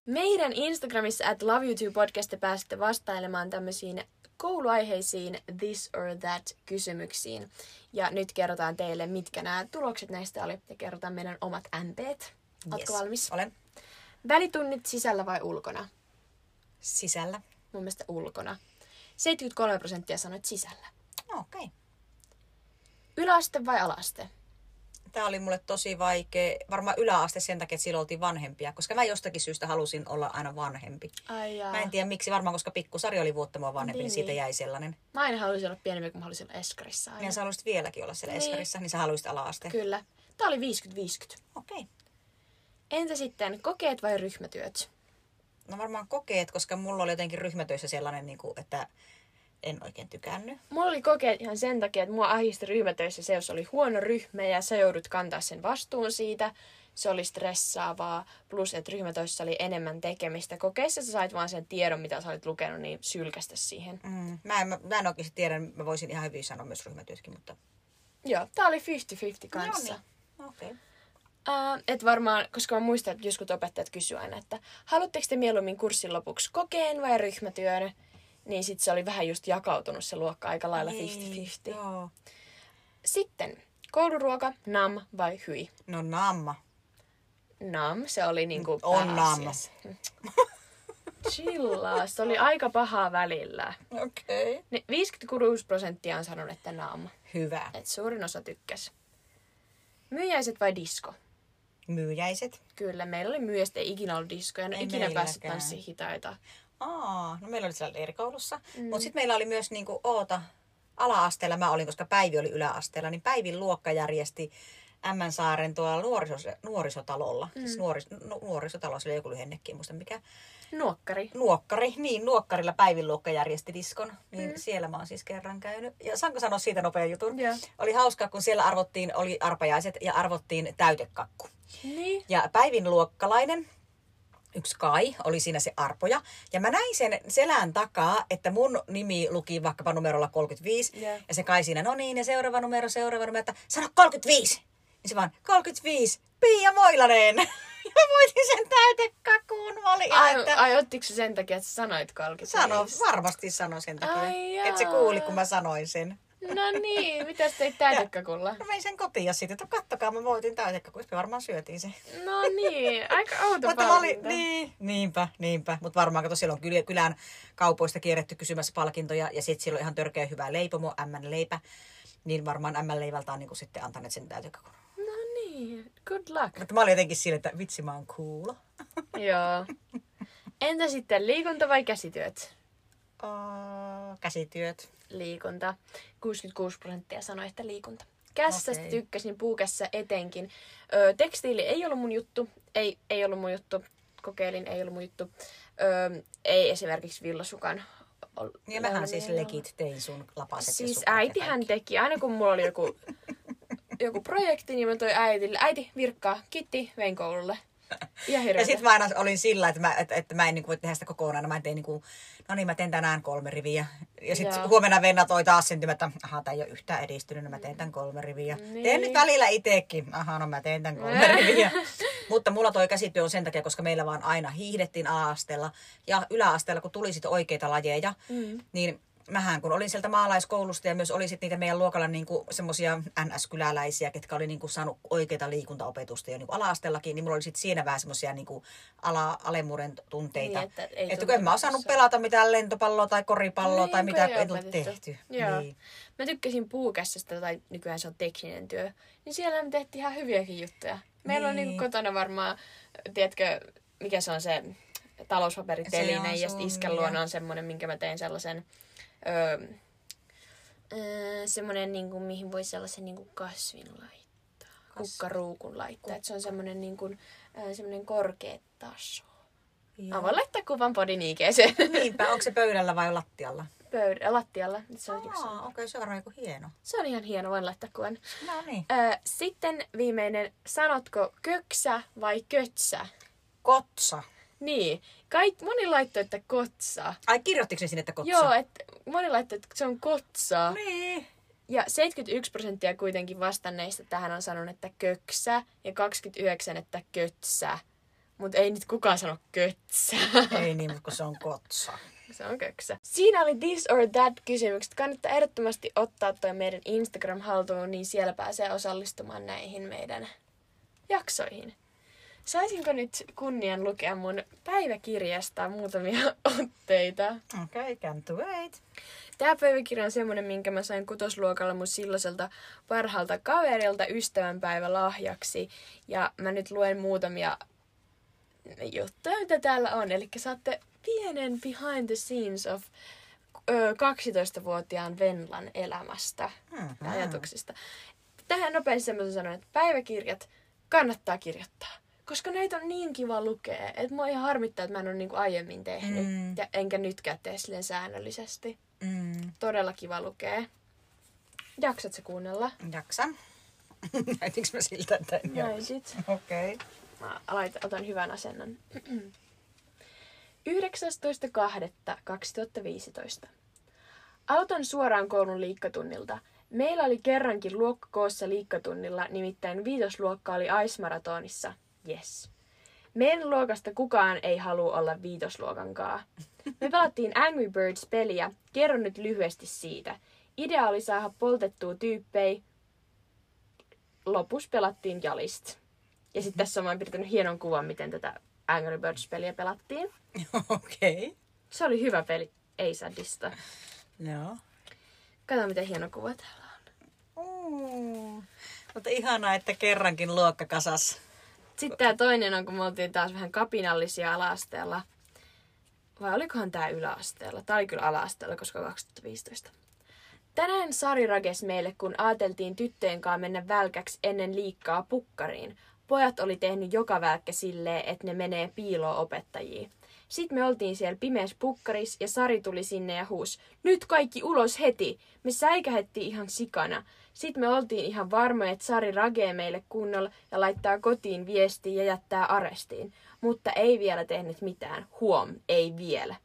Meidän Instagramissa at LoveYouTube podcast te pääsette vastailemaan tämmöisiin kouluaiheisiin this or that kysymyksiin. Ja nyt kerrotaan teille, mitkä nämä tulokset näistä oli. Ja kerrotaan meidän omat MPt. Ootko Yes. valmis? Olen Välitunnit sisällä vai ulkona? Sisällä. Mun mielestä ulkona. 73 prosenttia sanoit sisällä. No, Okei. Okay. Yläaste vai alaste? Tämä oli mulle tosi vaikea. Varmaan yläaste sen takia, että silloin oltiin vanhempia. Koska mä jostakin syystä halusin olla aina vanhempi. Ai jaa. Mä en tiedä miksi, varmaan koska pikkusari oli vuotta mua vanhempi, niin, Niin, niin siitä niin. jäi sellainen. Mä aina haluaisin olla pienempi, kun mä haluaisin olla eskarissa aina. Ja sä haluaisit vieläkin olla siellä Niin. eskarissa, niin sä haluaisit ala-asteen. Kyllä. Tää oli 50-50. Okei. Okay. Entä sitten kokeet vai ryhmätyöt? No varmaan kokeet, koska mulla oli jotenkin ryhmätöissä sellainen, niin kuin, että en oikein tykännyt. Mulla oli kokeet ihan sen takia, että mua ahisti ryhmätöissä se, jos oli huono ryhmä ja sä joudut kantaa sen vastuun siitä. Se oli stressaavaa, plus että ryhmätöissä oli enemmän tekemistä. Kokeissa sä sait vaan sen tiedon, mitä sä olit lukenut, niin sylkästä siihen. Mm, mä, en, mä, mä en oikeasti tiedä, mä voisin ihan hyvin sanoa myös ryhmätyötkin, mutta... Joo, tää oli 50-50 kanssa. No niin. Okei. Okay. Uh, et varmaan, koska mä muistan, että joskus opettajat kysyivät aina, että haluatteko te mieluummin kurssin lopuksi kokeen vai ryhmätyön? Niin sit se oli vähän just jakautunut se luokka aika lailla 50-50. Niin, Joo. Sitten, kouluruoka, nam vai hyi? No namma. Nam, se oli niinku On pääasiassa. Chillaa, se oli aika pahaa välillä. Okei. Okay. Ne 56 prosenttia on sanonut, että nam. Hyvä. Et suurin osa tykkäs. Myyjäiset vai disko? Myyjäiset. Kyllä, meillä oli myyjästä ei ikinä ollut diskoja, ole Ei ikinä päässyt meilläkään. tanssiin hitaita. Aa, no meillä oli siellä leirikoulussa. Mm. Mutta sitten meillä oli myös niinku, oota, ala-asteella mä olin, koska Päivi oli yläasteella, niin Päivin luokka järjesti Ämmänsaaren tuolla nuorisos, nuorisotalolla. Mm. Siis nuoris, nu, nuorisotalo, sillä oli joku lyhennekin, muista mikä. Nuokkari. Nuokkari, niin Nuokkarilla Päivin luokka järjesti diskon, niin mm. siellä mä oon siis kerran käynyt. Ja saanko sanoa siitä nopean jutun? Joo. Oli hauskaa, kun siellä arvottiin, oli arpajaiset ja arvottiin täytekakku. Niin. Ja Päivin luokkalainen, yksi Kai, oli siinä se arpoja. Ja mä näin sen selän takaa, että mun nimi luki vaikkapa numerolla 35. Joo. Ja se Kai siinä, no niin, ja seuraava numero, seuraava numero, että sano 35. Ja se vaan, 35, Pia Moilanen. Ja mä voitin sen täytekakkuun. Mä olin Ai, että... ai ottiko se sen takia, että sanoit 35? Sano, varmasti sano sen takia. Ai että se kuuli, kun mä sanoin sen. No niin, mitä sä teit täytekakulla? Mä vein sen kotiin ja sitten, että kattokaa, mä voitin täytekakkuun. Me varmaan syötiin se. No niin, aika outo Mutta mä olin, palkinto. niin, niinpä, niinpä. Mutta varmaan, kato, siellä on kyl- kylän kaupoista kierretty kysymässä palkintoja. Ja sitten siellä on ihan törkeä hyvä leipomo, M-leipä. Niin varmaan M-leivältä on niinku sitten antaneet sen täytekakun. Niin, good luck. Mutta mä olin jotenkin sille, että vitsi mä oon cool. Joo. Entä sitten liikunta vai käsityöt? Oh, käsityöt. Liikunta. 66 prosenttia sanoi, että liikunta. Kässästä Okei. tykkäsin, puukässä etenkin. Ö, tekstiili ei ollut mun juttu. Ei, ei ollut mun juttu. Kokeilin, ei ollut mun juttu. Ö, ei esimerkiksi villasukan. ol- Ja mähän siis niin legit tein sun lapaset Siis äitihän teki, aina kun mulla oli joku, joku projekti, niin mä toin äitille, äiti virkkaa, kitti, vein koululle. Ja hirveetä. sitten mä aina olin sillä, että mä, että, että mä en niin voi tehdä sitä kokonaan. Mä tein niin kuin, no niin, mä teen tänään kolme riviä. Ja sitten huomenna Venna toi taas sen, että aha, tää ei ole yhtään edistynyt, no mä teen tämän kolme riviä. Niin. Teen nyt välillä itekin. Aha, no mä teen tämän kolme riviä. Mutta mulla toi käsityö on sen takia, koska meillä vaan aina hiihdettiin a-asteella. Ja yläasteella, kun tuli sitten oikeita lajeja, mm. niin mähän kun olin sieltä maalaiskoulusta ja myös oli sitten niitä meidän luokalla niinku semmoisia NS-kyläläisiä, ketkä oli niinku saanut oikeita liikuntaopetusta jo niinku ala-asteellakin, niin mulla oli sitten siinä vähän semmoisia niinku ala, alemmuuden tunteita. Niin, että ei että kun en mä osannut se- pelata mitään lentopalloa tai koripalloa Niin, tai mitä ei opetettu. tehty. Joo. Niin. Mä tykkäsin puukässästä, tai nykyään se on tekninen työ, niin siellä me tehtiin ihan hyviäkin juttuja. Meillä on Niin. niin kotona varmaan, tiedätkö, mikä se on se talouspaperiteline, Se on ja sitten iskän luona on semmoinen, minkä mä tein sellaisen, öö, öö, semmoinen, niin kuin, mihin voi sellaisen niin kuin kasvin laittaa, kukkaruukun laittaa. Et se on semmoinen, niin kuin, öö, semmoinen korkea taso. Mä voin laittaa kuvan podin IGC Niinpä, onko se pöydällä vai lattialla? pöydällä, lattialla. Se on. Aa, okei, okay, se on varmaan joku hieno. se on ihan hieno, voin laittaa kuvan. No niin. Öö, sitten viimeinen, sanotko köksä vai kötsä? Kotsa. Niin, Kaik, moni laittoi, että kotsa. Ai, kirjoittiko se sinne, että kotsa? Joo, että moni laittoi, että se on kotsa. Niin. Ja 71 prosenttia kuitenkin vastanneista tähän on sanonut, että köksä ja 29, että kötsä. Mutta ei nyt kukaan sano kötsä. Ei niin, mutta kun se on kotsa. Se on köksä. Siinä oli this or that kysymykset. Kannattaa ehdottomasti ottaa toi meidän Instagram haltuun, niin siellä pääsee osallistumaan näihin meidän jaksoihin. Saisinko nyt kunnian lukea mun päiväkirjasta muutamia otteita? Okei, okay, can't wait. Tämä päiväkirja on semmonen, minkä mä sain kutosluokalla mun silloiselta parhaalta kaverilta ystävänpäivä lahjaksi. Ja mä nyt luen muutamia juttuja, mitä täällä on. Eli saatte pienen behind the scenes of ö, 12-vuotiaan Venlan elämästä Mhm. ja ajatuksista. Tähän nopeasti semmoisen sanon, että päiväkirjat kannattaa kirjoittaa. Koska näitä on niin kiva lukea, että mua ihan harmittaa, että mä en ole niinku aiemmin tehnyt. Mm. Ja enkä nytkään tee silleen säännöllisesti. Mm, Todella kiva lukea. Jaksat se kuunnella? jaksan. Näytinkö mä siltä, että en. Okei. Okay. Mä laitan, otan hyvän asennon. 19.2.2015. Aloitan suoraan koulun liikkatunnilta. Meillä oli kerrankin luokka koossa liikkatunnilla, nimittäin viitosluokka oli Ice-maratonissa. Yes. Meidän luokasta kukaan ei halua olla viitosluokankaa. Me pelattiin Angry Birds-peliä. Kerron nyt lyhyesti siitä. Idea oli saada poltettua tyyppejä. Lopussa pelattiin jalist. Ja sitten tässä on mä piirtänyt hienon kuvan, miten tätä Angry Birds-peliä pelattiin. Okei. Okay. Se oli hyvä peli, ei sadista. Joo. Kato, miten hieno kuva täällä on. Mm. Mutta ihanaa, että kerrankin luokka kasas. Sitten tämä toinen on, kun me oltiin taas vähän kapinallisia ala-asteella. Vai olikohan tämä yläasteella? Tämä oli kyllä ala-asteella, koska 2015. Tänään Sari rages meille, kun ajateltiin tyttöjen kanssa mennä välkäksi ennen liikkaa pukkariin. Pojat oli tehnyt joka välkkä silleen, että ne menee piiloon opettajiin. Sitten me oltiin siellä pimeässä pukkaris ja Sari tuli sinne ja huus. Nyt kaikki ulos heti! Me säikähettiin ihan sikana. Sitten me oltiin ihan varmoja, että Sari ragee meille kunnolla ja laittaa kotiin viestiin ja jättää arestiin. Mutta ei vielä tehnyt mitään. Huom, ei vielä.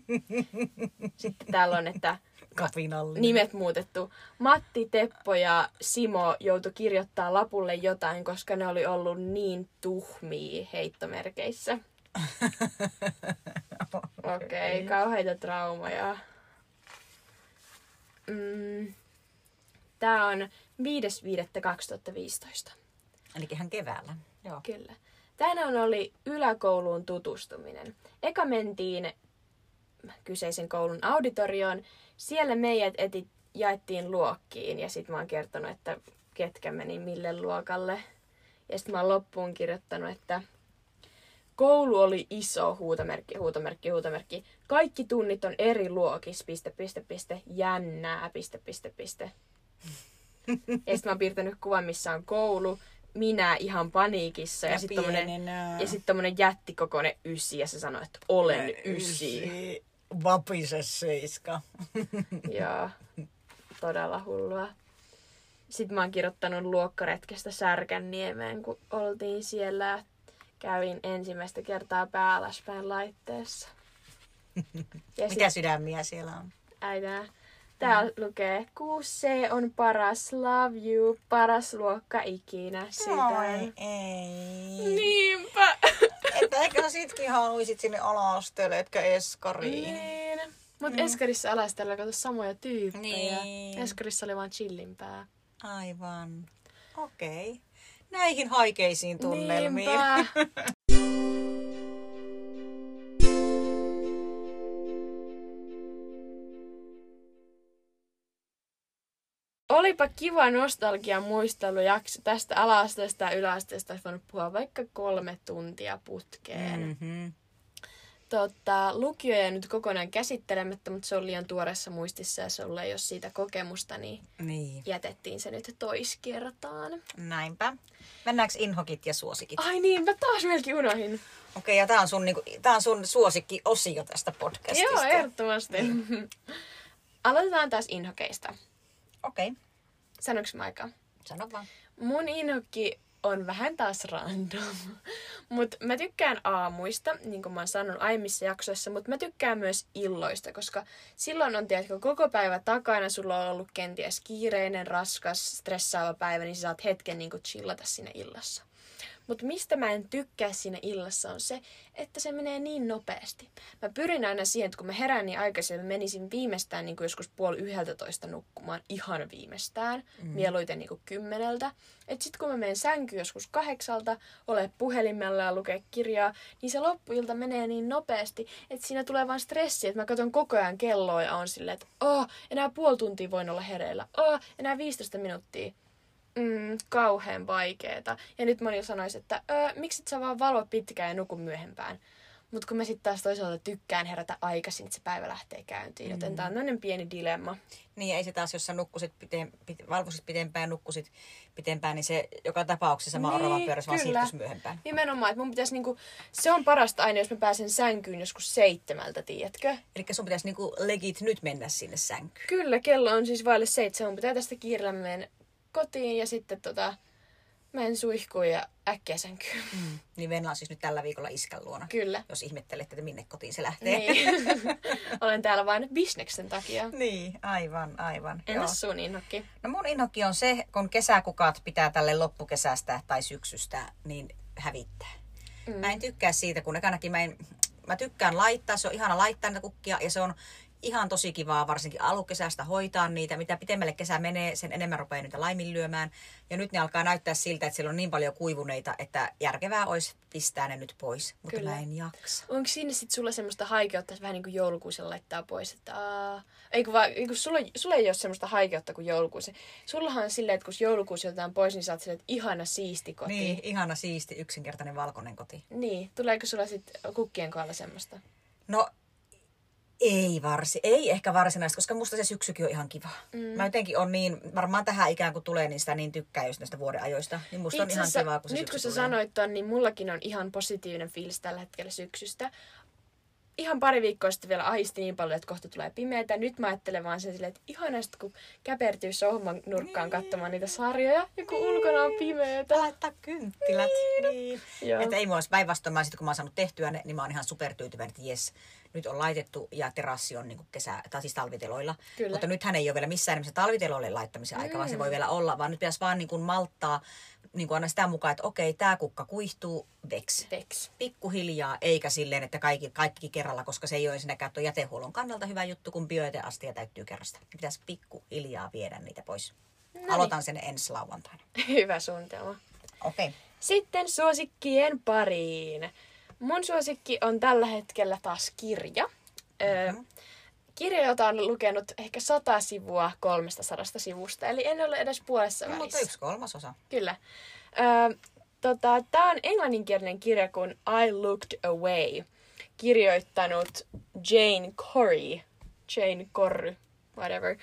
Sitten täällä on, että nimet muutettu. Matti, Teppo ja Simo joutu kirjoittaa lapulle jotain, koska ne oli ollut niin tuhmia heittomerkeissä. Okei, okay, kauheita traumaja. Mm. Tää on 5.5.2015. Eli ihan keväällä. Joo. Kyllä. Tänään oli yläkouluun tutustuminen. Eka mentiin kyseisen koulun auditorioon. Siellä meidät eti, jaettiin luokkiin ja sitten mä oon kertonut, että ketkä meni mille luokalle. Ja sitten mä oon loppuun kirjoittanut, että koulu oli iso, huutomerkki, huutomerkki, huutomerkki. Kaikki tunnit on eri luokissa, piste, piste, piste, jännää, piste, piste, piste. Ja sitten mä oon piirtänyt kuvan, missä on koulu, minä ihan paniikissa ja, Ja sitten tommonen, ja sit tommonen jättikokoinen ysi ja se sanoi, että olen ysi. Vapise seiska. Joo, todella hullua. Sitten mä oon kirjoittanut luokkaretkestä Särkänniemeen, kun oltiin siellä ja kävin ensimmäistä kertaa pää laitteessa. Ja Mitä sydämiä siellä on? äitää. Täällä lukee 6C on paras, love you, paras luokka ikinä, sydän. Oi, ei. Niinpä. Että eikö sä sitkin haluisit sinne ala-asteelle, etkä eskariin? Niin. Mut Eskarissa alasteella kato samoja tyyppejä. Niin. Eskarissa oli vaan chillimpää. Aivan. Okei. Okay. Näihin haikeisiin tunnelmiin. Niinpä. Olipa kiva nostalgia muistelujakso tästä ala-asteesta ja yläasteesta. Olisi voinut puhua vaikka kolme tuntia putkeen. Mm. Mm-hmm. Tota, lukio ei nyt kokonaan käsittelemättä, mutta se on liian tuoreessa muistissa ja sulla ei ole siitä kokemusta, niin Niin, jätettiin se nyt toiskertaan. näinpä. Mennäänkö inhokit ja suosikit? Ai niin, mä taas melkein unohin. Okei, okay, ja tää on sun, niinku, tää on sun suosikki-osio tästä podcastista. Joo, ehdottomasti. Aloitetaan taas inhokeista. Okei, okay. Sanoinko mä aikaa? sano vaan. Mun inhokki on vähän taas random. Mutta mä tykkään aamuista, niin kuin mä oon sanonut aiemmissa jaksoissa, mutta mä tykkään myös illoista, koska silloin on tiedätkö, koko päivä takana, sulla on ollut kenties kiireinen, raskas, stressaava päivä, niin sä saat hetken niin chillata siinä illassa. Mutta mistä mä en tykkää siinä illassa on se, että se menee niin nopeasti. Mä pyrin aina siihen, että kun mä herään niin aikaisin, mä menisin viimeistään niin kuin joskus puoli yhdeltä nukkumaan ihan viimeistään, mm. mieluiten niin kuin kymmeneltä. Että sit kun mä menen sänkyyn joskus kahdeksalta, ole puhelimella ja lukee kirjaa, niin se loppuilta menee niin nopeasti, että siinä tulee vaan stressi, että mä katson koko ajan kelloa ja on silleen, että oh, enää puoli tuntia voin olla hereillä, oh, enää 15 minuuttia mm, kauhean vaikeeta. Ja nyt moni sanoisi, että öö, miksi et sä vaan valo pitkään ja nuku myöhempään. Mutta kun mä sitten taas toisaalta tykkään herätä aikaisin, että se päivä lähtee käyntiin. Joten mm. tää on tämmöinen pieni dilemma. Niin, ei se taas, jos sä nukkusit pite, pite, valvoisit pitempään, nukkusit pitempään, niin se joka tapauksessa niin, oravan pyörässä vaan siirtyisi myöhempään. Nimenomaan, että mun pitäisi niinku, se on parasta aina, jos mä pääsen sänkyyn joskus seitsemältä, tiedätkö? Eli sun pitäisi niinku legit nyt mennä sinne sänkyyn. Kyllä, kello on siis vaille seitsemän. Mun pitää tästä kiireellä kotiin ja sitten tota, menen suihkuun ja äkkiä sänkyyn. Mm. Niin Venla on siis nyt tällä viikolla iskän luona. Kyllä. Jos ihmettelette, että minne kotiin se lähtee. Niin. Olen täällä vain bisneksen takia. Niin, aivan, aivan. Entäs sun inhokki? No mun inhokki on se, kun kesäkukat pitää tälle loppukesästä tai syksystä, niin hävittää. Mm. Mä en tykkää siitä, kun ekanakin mä en, mä tykkään laittaa, se on ihana laittaa niitä kukkia ja se on ihan tosi kivaa varsinkin alukesästä hoitaa niitä. Mitä pitemmälle kesä menee, sen enemmän rupeaa niitä laiminlyömään. Ja nyt ne alkaa näyttää siltä, että siellä on niin paljon kuivuneita, että järkevää olisi pistää ne nyt pois. Mutta Kyllä. mä en jaksa. Onko siinä sitten sulla semmoista haikeutta, että vähän niin kuin joulukuusen laittaa pois? Että, aa, eikö vaan, eikö sulla, sulla ei ole semmoista haikeutta kuin joulukuusi. Sullahan on silleen, että kun joulukuusi otetaan pois, niin sä oot silleen, että ihana siisti koti. Niin, ihana siisti, yksinkertainen valkoinen koti. Niin, tuleeko sulla sitten kukkien kohdalla semmoista? No ei varsi, ei ehkä varsinaisesti, koska musta se syksykin on ihan kiva. Mm. Mä jotenkin on niin, varmaan tähän ikään kuin tulee, niin sitä niin tykkää just näistä vuoden ajoista. Niin musta Itse on ihan kiva, kun se Nyt kun sä tulee. sanoit ton, niin mullakin on ihan positiivinen fiilis tällä hetkellä syksystä. Ihan pari viikkoa sitten vielä ahisti niin paljon, että kohta tulee pimeätä. Nyt mä ajattelen vaan sen silleen, että ihanasti kun käpertyy sohman nurkkaan niin. katsomaan niitä sarjoja ja kun niin. ulkona on pimeätä. Laittaa kynttilät. Niin. niin. Että ei mua olisi päinvastoin, kun mä oon saanut tehtyä ne, niin mä oon ihan supertyytyväinen, että jes, nyt on laitettu ja terassi on niin kuin kesä, tai siis talviteloilla. Kyllä. Mutta nythän ei ole vielä missään nimessä talviteloille laittamisen aika, mm. vaan se voi vielä olla, vaan nyt pitäisi vaan niin kuin malttaa niin kuin aina sitä mukaan, että okei, tämä kukka kuihtuu, veks. veks. Pikkuhiljaa, eikä silleen, että kaikki, kaikki kerralla, koska se ei ole ensinnäkään tuon jätehuollon kannalta hyvä juttu, kun bioeteastia täyttyy kerrasta. Pitäisi pikkuhiljaa viedä niitä pois. Noniin. Aloitan sen ensi lauantaina. Hyvä suunnitelma. Okei. Okay. Sitten suosikkien pariin. Mun suosikki on tällä hetkellä taas kirja. Mm-hmm. kirja, jota on lukenut ehkä sata sivua kolmesta sadasta sivusta, eli en ole edes puolessa no, välissä. Mutta yksi kolmasosa. Kyllä. Ö, tota, Tämä on englanninkielinen kirja kuin I Looked Away, kirjoittanut Jane Corey. Jane Corry, whatever.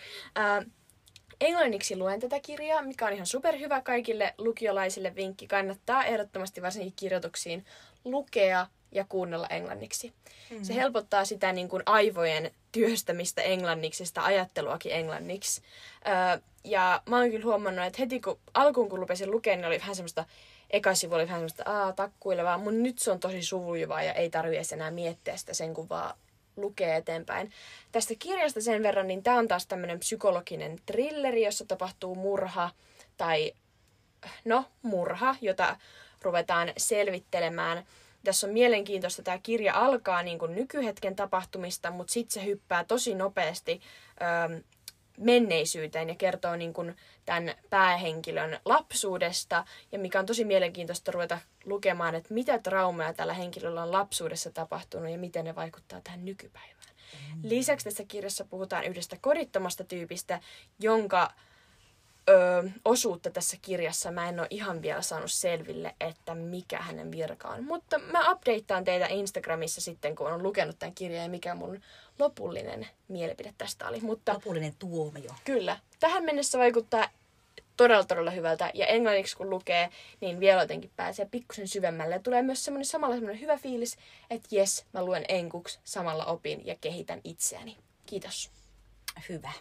Englanniksi luen tätä kirjaa, mikä on ihan superhyvä kaikille lukiolaisille vinkki. Kannattaa ehdottomasti varsinkin kirjoituksiin lukea ja kuunnella englanniksi. Mm-hmm. Se helpottaa sitä niin kuin aivojen työstämistä englanniksi, sitä ajatteluakin englanniksi. Öö, ja mä oon kyllä huomannut, että heti kun alkuun kun lupesin lukea, niin oli vähän semmoista, eka sivu oli vähän semmoista aa, takkuilevaa, mutta nyt se on tosi sujuvaa ja ei tarvitse enää miettiä sitä sen, kun vaan lukee eteenpäin. Tästä kirjasta sen verran, niin tämä on taas tämmöinen psykologinen trilleri, jossa tapahtuu murha tai no murha, jota ruvetaan selvittelemään. Tässä on mielenkiintoista, tämä kirja alkaa niin kuin nykyhetken tapahtumista, mutta sitten se hyppää tosi nopeasti ö, menneisyyteen ja kertoo niin kuin tämän päähenkilön lapsuudesta. Ja mikä on tosi mielenkiintoista ruveta lukemaan, että mitä traumeja tällä henkilöllä on lapsuudessa tapahtunut ja miten ne vaikuttaa tähän nykypäivään. Mm. Lisäksi tässä kirjassa puhutaan yhdestä kodittomasta tyypistä, jonka ö, osuutta tässä kirjassa mä en ole ihan vielä saanut selville, että mikä hänen virka on. Mutta mä updateaan teitä Instagramissa sitten, kun on lukenut tämän kirjan ja mikä mun lopullinen mielipide tästä oli. Mutta, lopullinen tuomio. Kyllä. Tähän mennessä vaikuttaa todella todella hyvältä. Ja englanniksi kun lukee, niin vielä jotenkin pääsee pikkusen syvemmälle. Ja tulee myös semmoinen samalla semmoinen hyvä fiilis, että jes, mä luen enkuksi, samalla opin ja kehitän itseäni. Kiitos. Hyvä.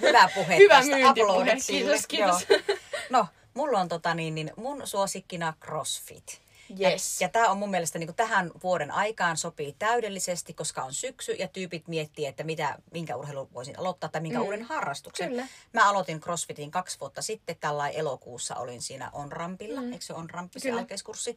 Hyvä, puhe Hyvä tästä. Kiitos, kiitos, kiitos. Joo. No, mulla on tota niin, niin mun suosikkina CrossFit. Yes. Ja, ja tämä on mun mielestä niin tähän vuoden aikaan sopii täydellisesti, koska on syksy ja tyypit miettii, että mitä, minkä urheilu voisin aloittaa tai minkä mm. uuden harrastuksen. Kyllä. Mä aloitin CrossFitin kaksi vuotta sitten, tällä elokuussa olin siinä on-rampilla, mm. eikö se on-ramppi se alkeiskurssi.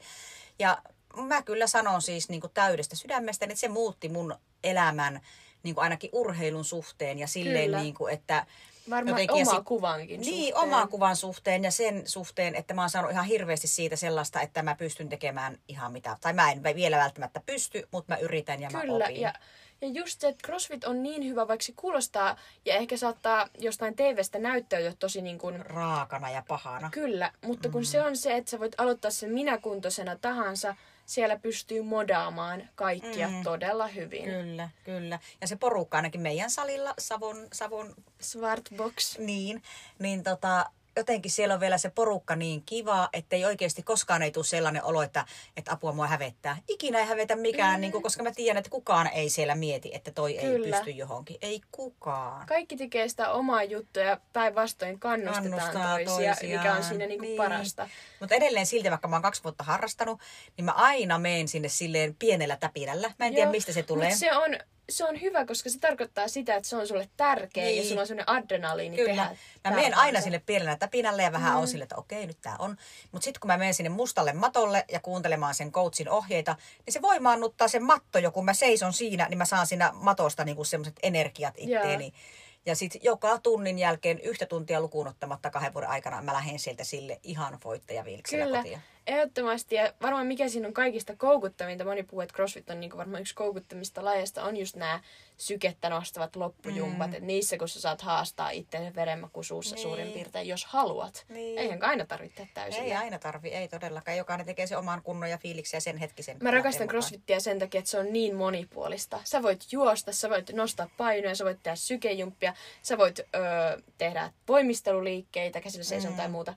Ja mä kyllä sanon siis niin täydestä sydämestä, että se muutti mun elämän niin ainakin urheilun suhteen ja silleen, niin kuin, että Varmaan oma sit, kuvankin Niin, suhteen. oma kuvan suhteen ja sen suhteen, että mä oon saanut ihan hirveästi siitä sellaista, että mä pystyn tekemään ihan mitä. Tai mä en vielä välttämättä pysty, mutta mä yritän ja Kyllä, mä opin. Ja, ja just se, että CrossFit on niin hyvä, vaikka se kuulostaa ja ehkä saattaa jostain TVstä näyttäytyä tosi niin kuin... Raakana ja pahana. Kyllä, mutta kun mm. se on se, että sä voit aloittaa sen minäkuntoisena tahansa, siellä pystyy modaamaan kaikkia mm. todella hyvin. Kyllä, kyllä. Ja se porukka ainakin meidän salilla, Savon... Savon Swartbox. Niin, niin tota, jotenkin siellä on vielä se porukka niin kiva, että ei oikeasti koskaan ei tule sellainen olo, että, että apua mua hävettää. Ikinä ei hävetä mikään, mm. niin kuin, koska mä tiedän, että kukaan ei siellä mieti, että toi Kyllä. ei pysty johonkin. Ei kukaan. Kaikki tekee sitä omaa juttua ja päinvastoin kannustetaan Kannustaa toisia, toisiaan. mikä on siinä niinku niin. parasta. Mutta edelleen silti, vaikka mä oon kaksi vuotta harrastanut, niin mä aina menen sinne silleen pienellä täpinällä. Mä en Joo, tiedä, mistä se tulee. se on se on hyvä, koska se tarkoittaa sitä, että se on sulle tärkeä niin. ja sulla on sellainen adrenaliini Kyllä. tehdä. Mä menen aina sinne pienellä täpinälle ja vähän mm. on sille, että okei, nyt tää on. Mutta sitten kun mä menen sinne mustalle matolle ja kuuntelemaan sen coachin ohjeita, niin se voimaannuttaa sen matto jo, kun mä seison siinä, niin mä saan siinä matosta niinku semmoiset energiat itteeni. Joo. Ja sitten joka tunnin jälkeen yhtä tuntia lukuun ottamatta kahden vuoden aikana mä lähden sieltä sille ihan voittajavilksellä kotiin. Ehdottomasti, ja varmaan mikä siinä on kaikista koukuttavinta, moni puhuu, että CrossFit on niin varmaan yksi koukuttamista lajeista, on just nämä sykettä nostavat loppujumpat, mm. että niissä kun sä saat haastaa itse verenmakuisuussa niin. suurin piirtein, jos haluat. Niin. Eihän aina tarvitse täysin. Ei aina tarvi, ei todellakaan. Jokainen tekee se oman kunnon ja fiiliksen ja sen hetkisen. Mä rakastan CrossFittia sen takia, että se on niin monipuolista. Sä voit juosta, sä voit nostaa painoja, sä voit tehdä sykejumppia, sä voit öö, tehdä voimisteluliikkeitä, käsillä seison mm. tai muuta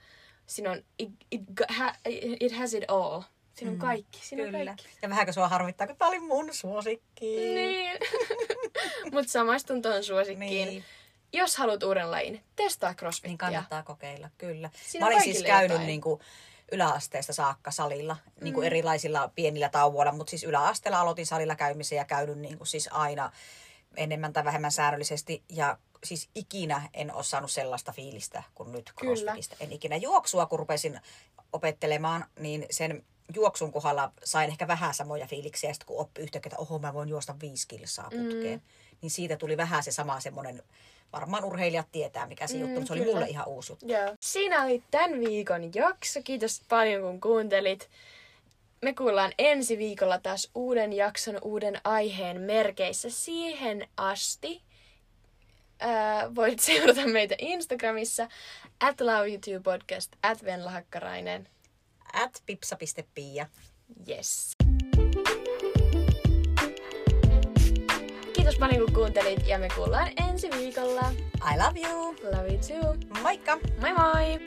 siinä on, it, it, it has it all. Siinä on mm, kaikki. Siinä Kyllä. On kaikki. Ja vähänkö sua harmittaa, kun tää oli mun suosikki. Niin. Mutta samaistun tuohon suosikkiin. Niin. Jos haluat uuden lajin, testaa crossfittia. Niin kannattaa kokeilla, kyllä. Siinä Mä olin siis käynyt niin kuin yläasteesta saakka salilla, niin kuin mm. erilaisilla pienillä tauoilla, mutta siis yläasteella aloitin salilla käymisen ja käynyt niin kuin siis aina enemmän tai vähemmän säännöllisesti. Ja siis ikinä en ole saanut sellaista fiilistä kuin nyt crossfitistä. En ikinä juoksua, kun rupesin opettelemaan, niin sen juoksun kohdalla sain ehkä vähän samoja fiiliksiä, sitten kun oppi yhtäkkiä, että oho, mä voin juosta viisi kilsaa putkeen. Mm. Niin siitä tuli vähän se sama semmoinen, varmaan urheilijat tietää, mikä se mm, juttu, mutta se oli mulle ihan uusi juttu. Yeah. Siinä oli tämän viikon jakso. Kiitos paljon, kun kuuntelit. Me kuullaan ensi viikolla taas uuden jakson, uuden aiheen merkeissä. Siihen asti ää, voit seurata meitä Instagramissa at Podcast, at Venla Hakkarainen. At pipsa.pia. Yes. Kiitos paljon kun kuuntelit ja me kuullaan ensi viikolla. I love you. Love you too. Moikka. Moi moi.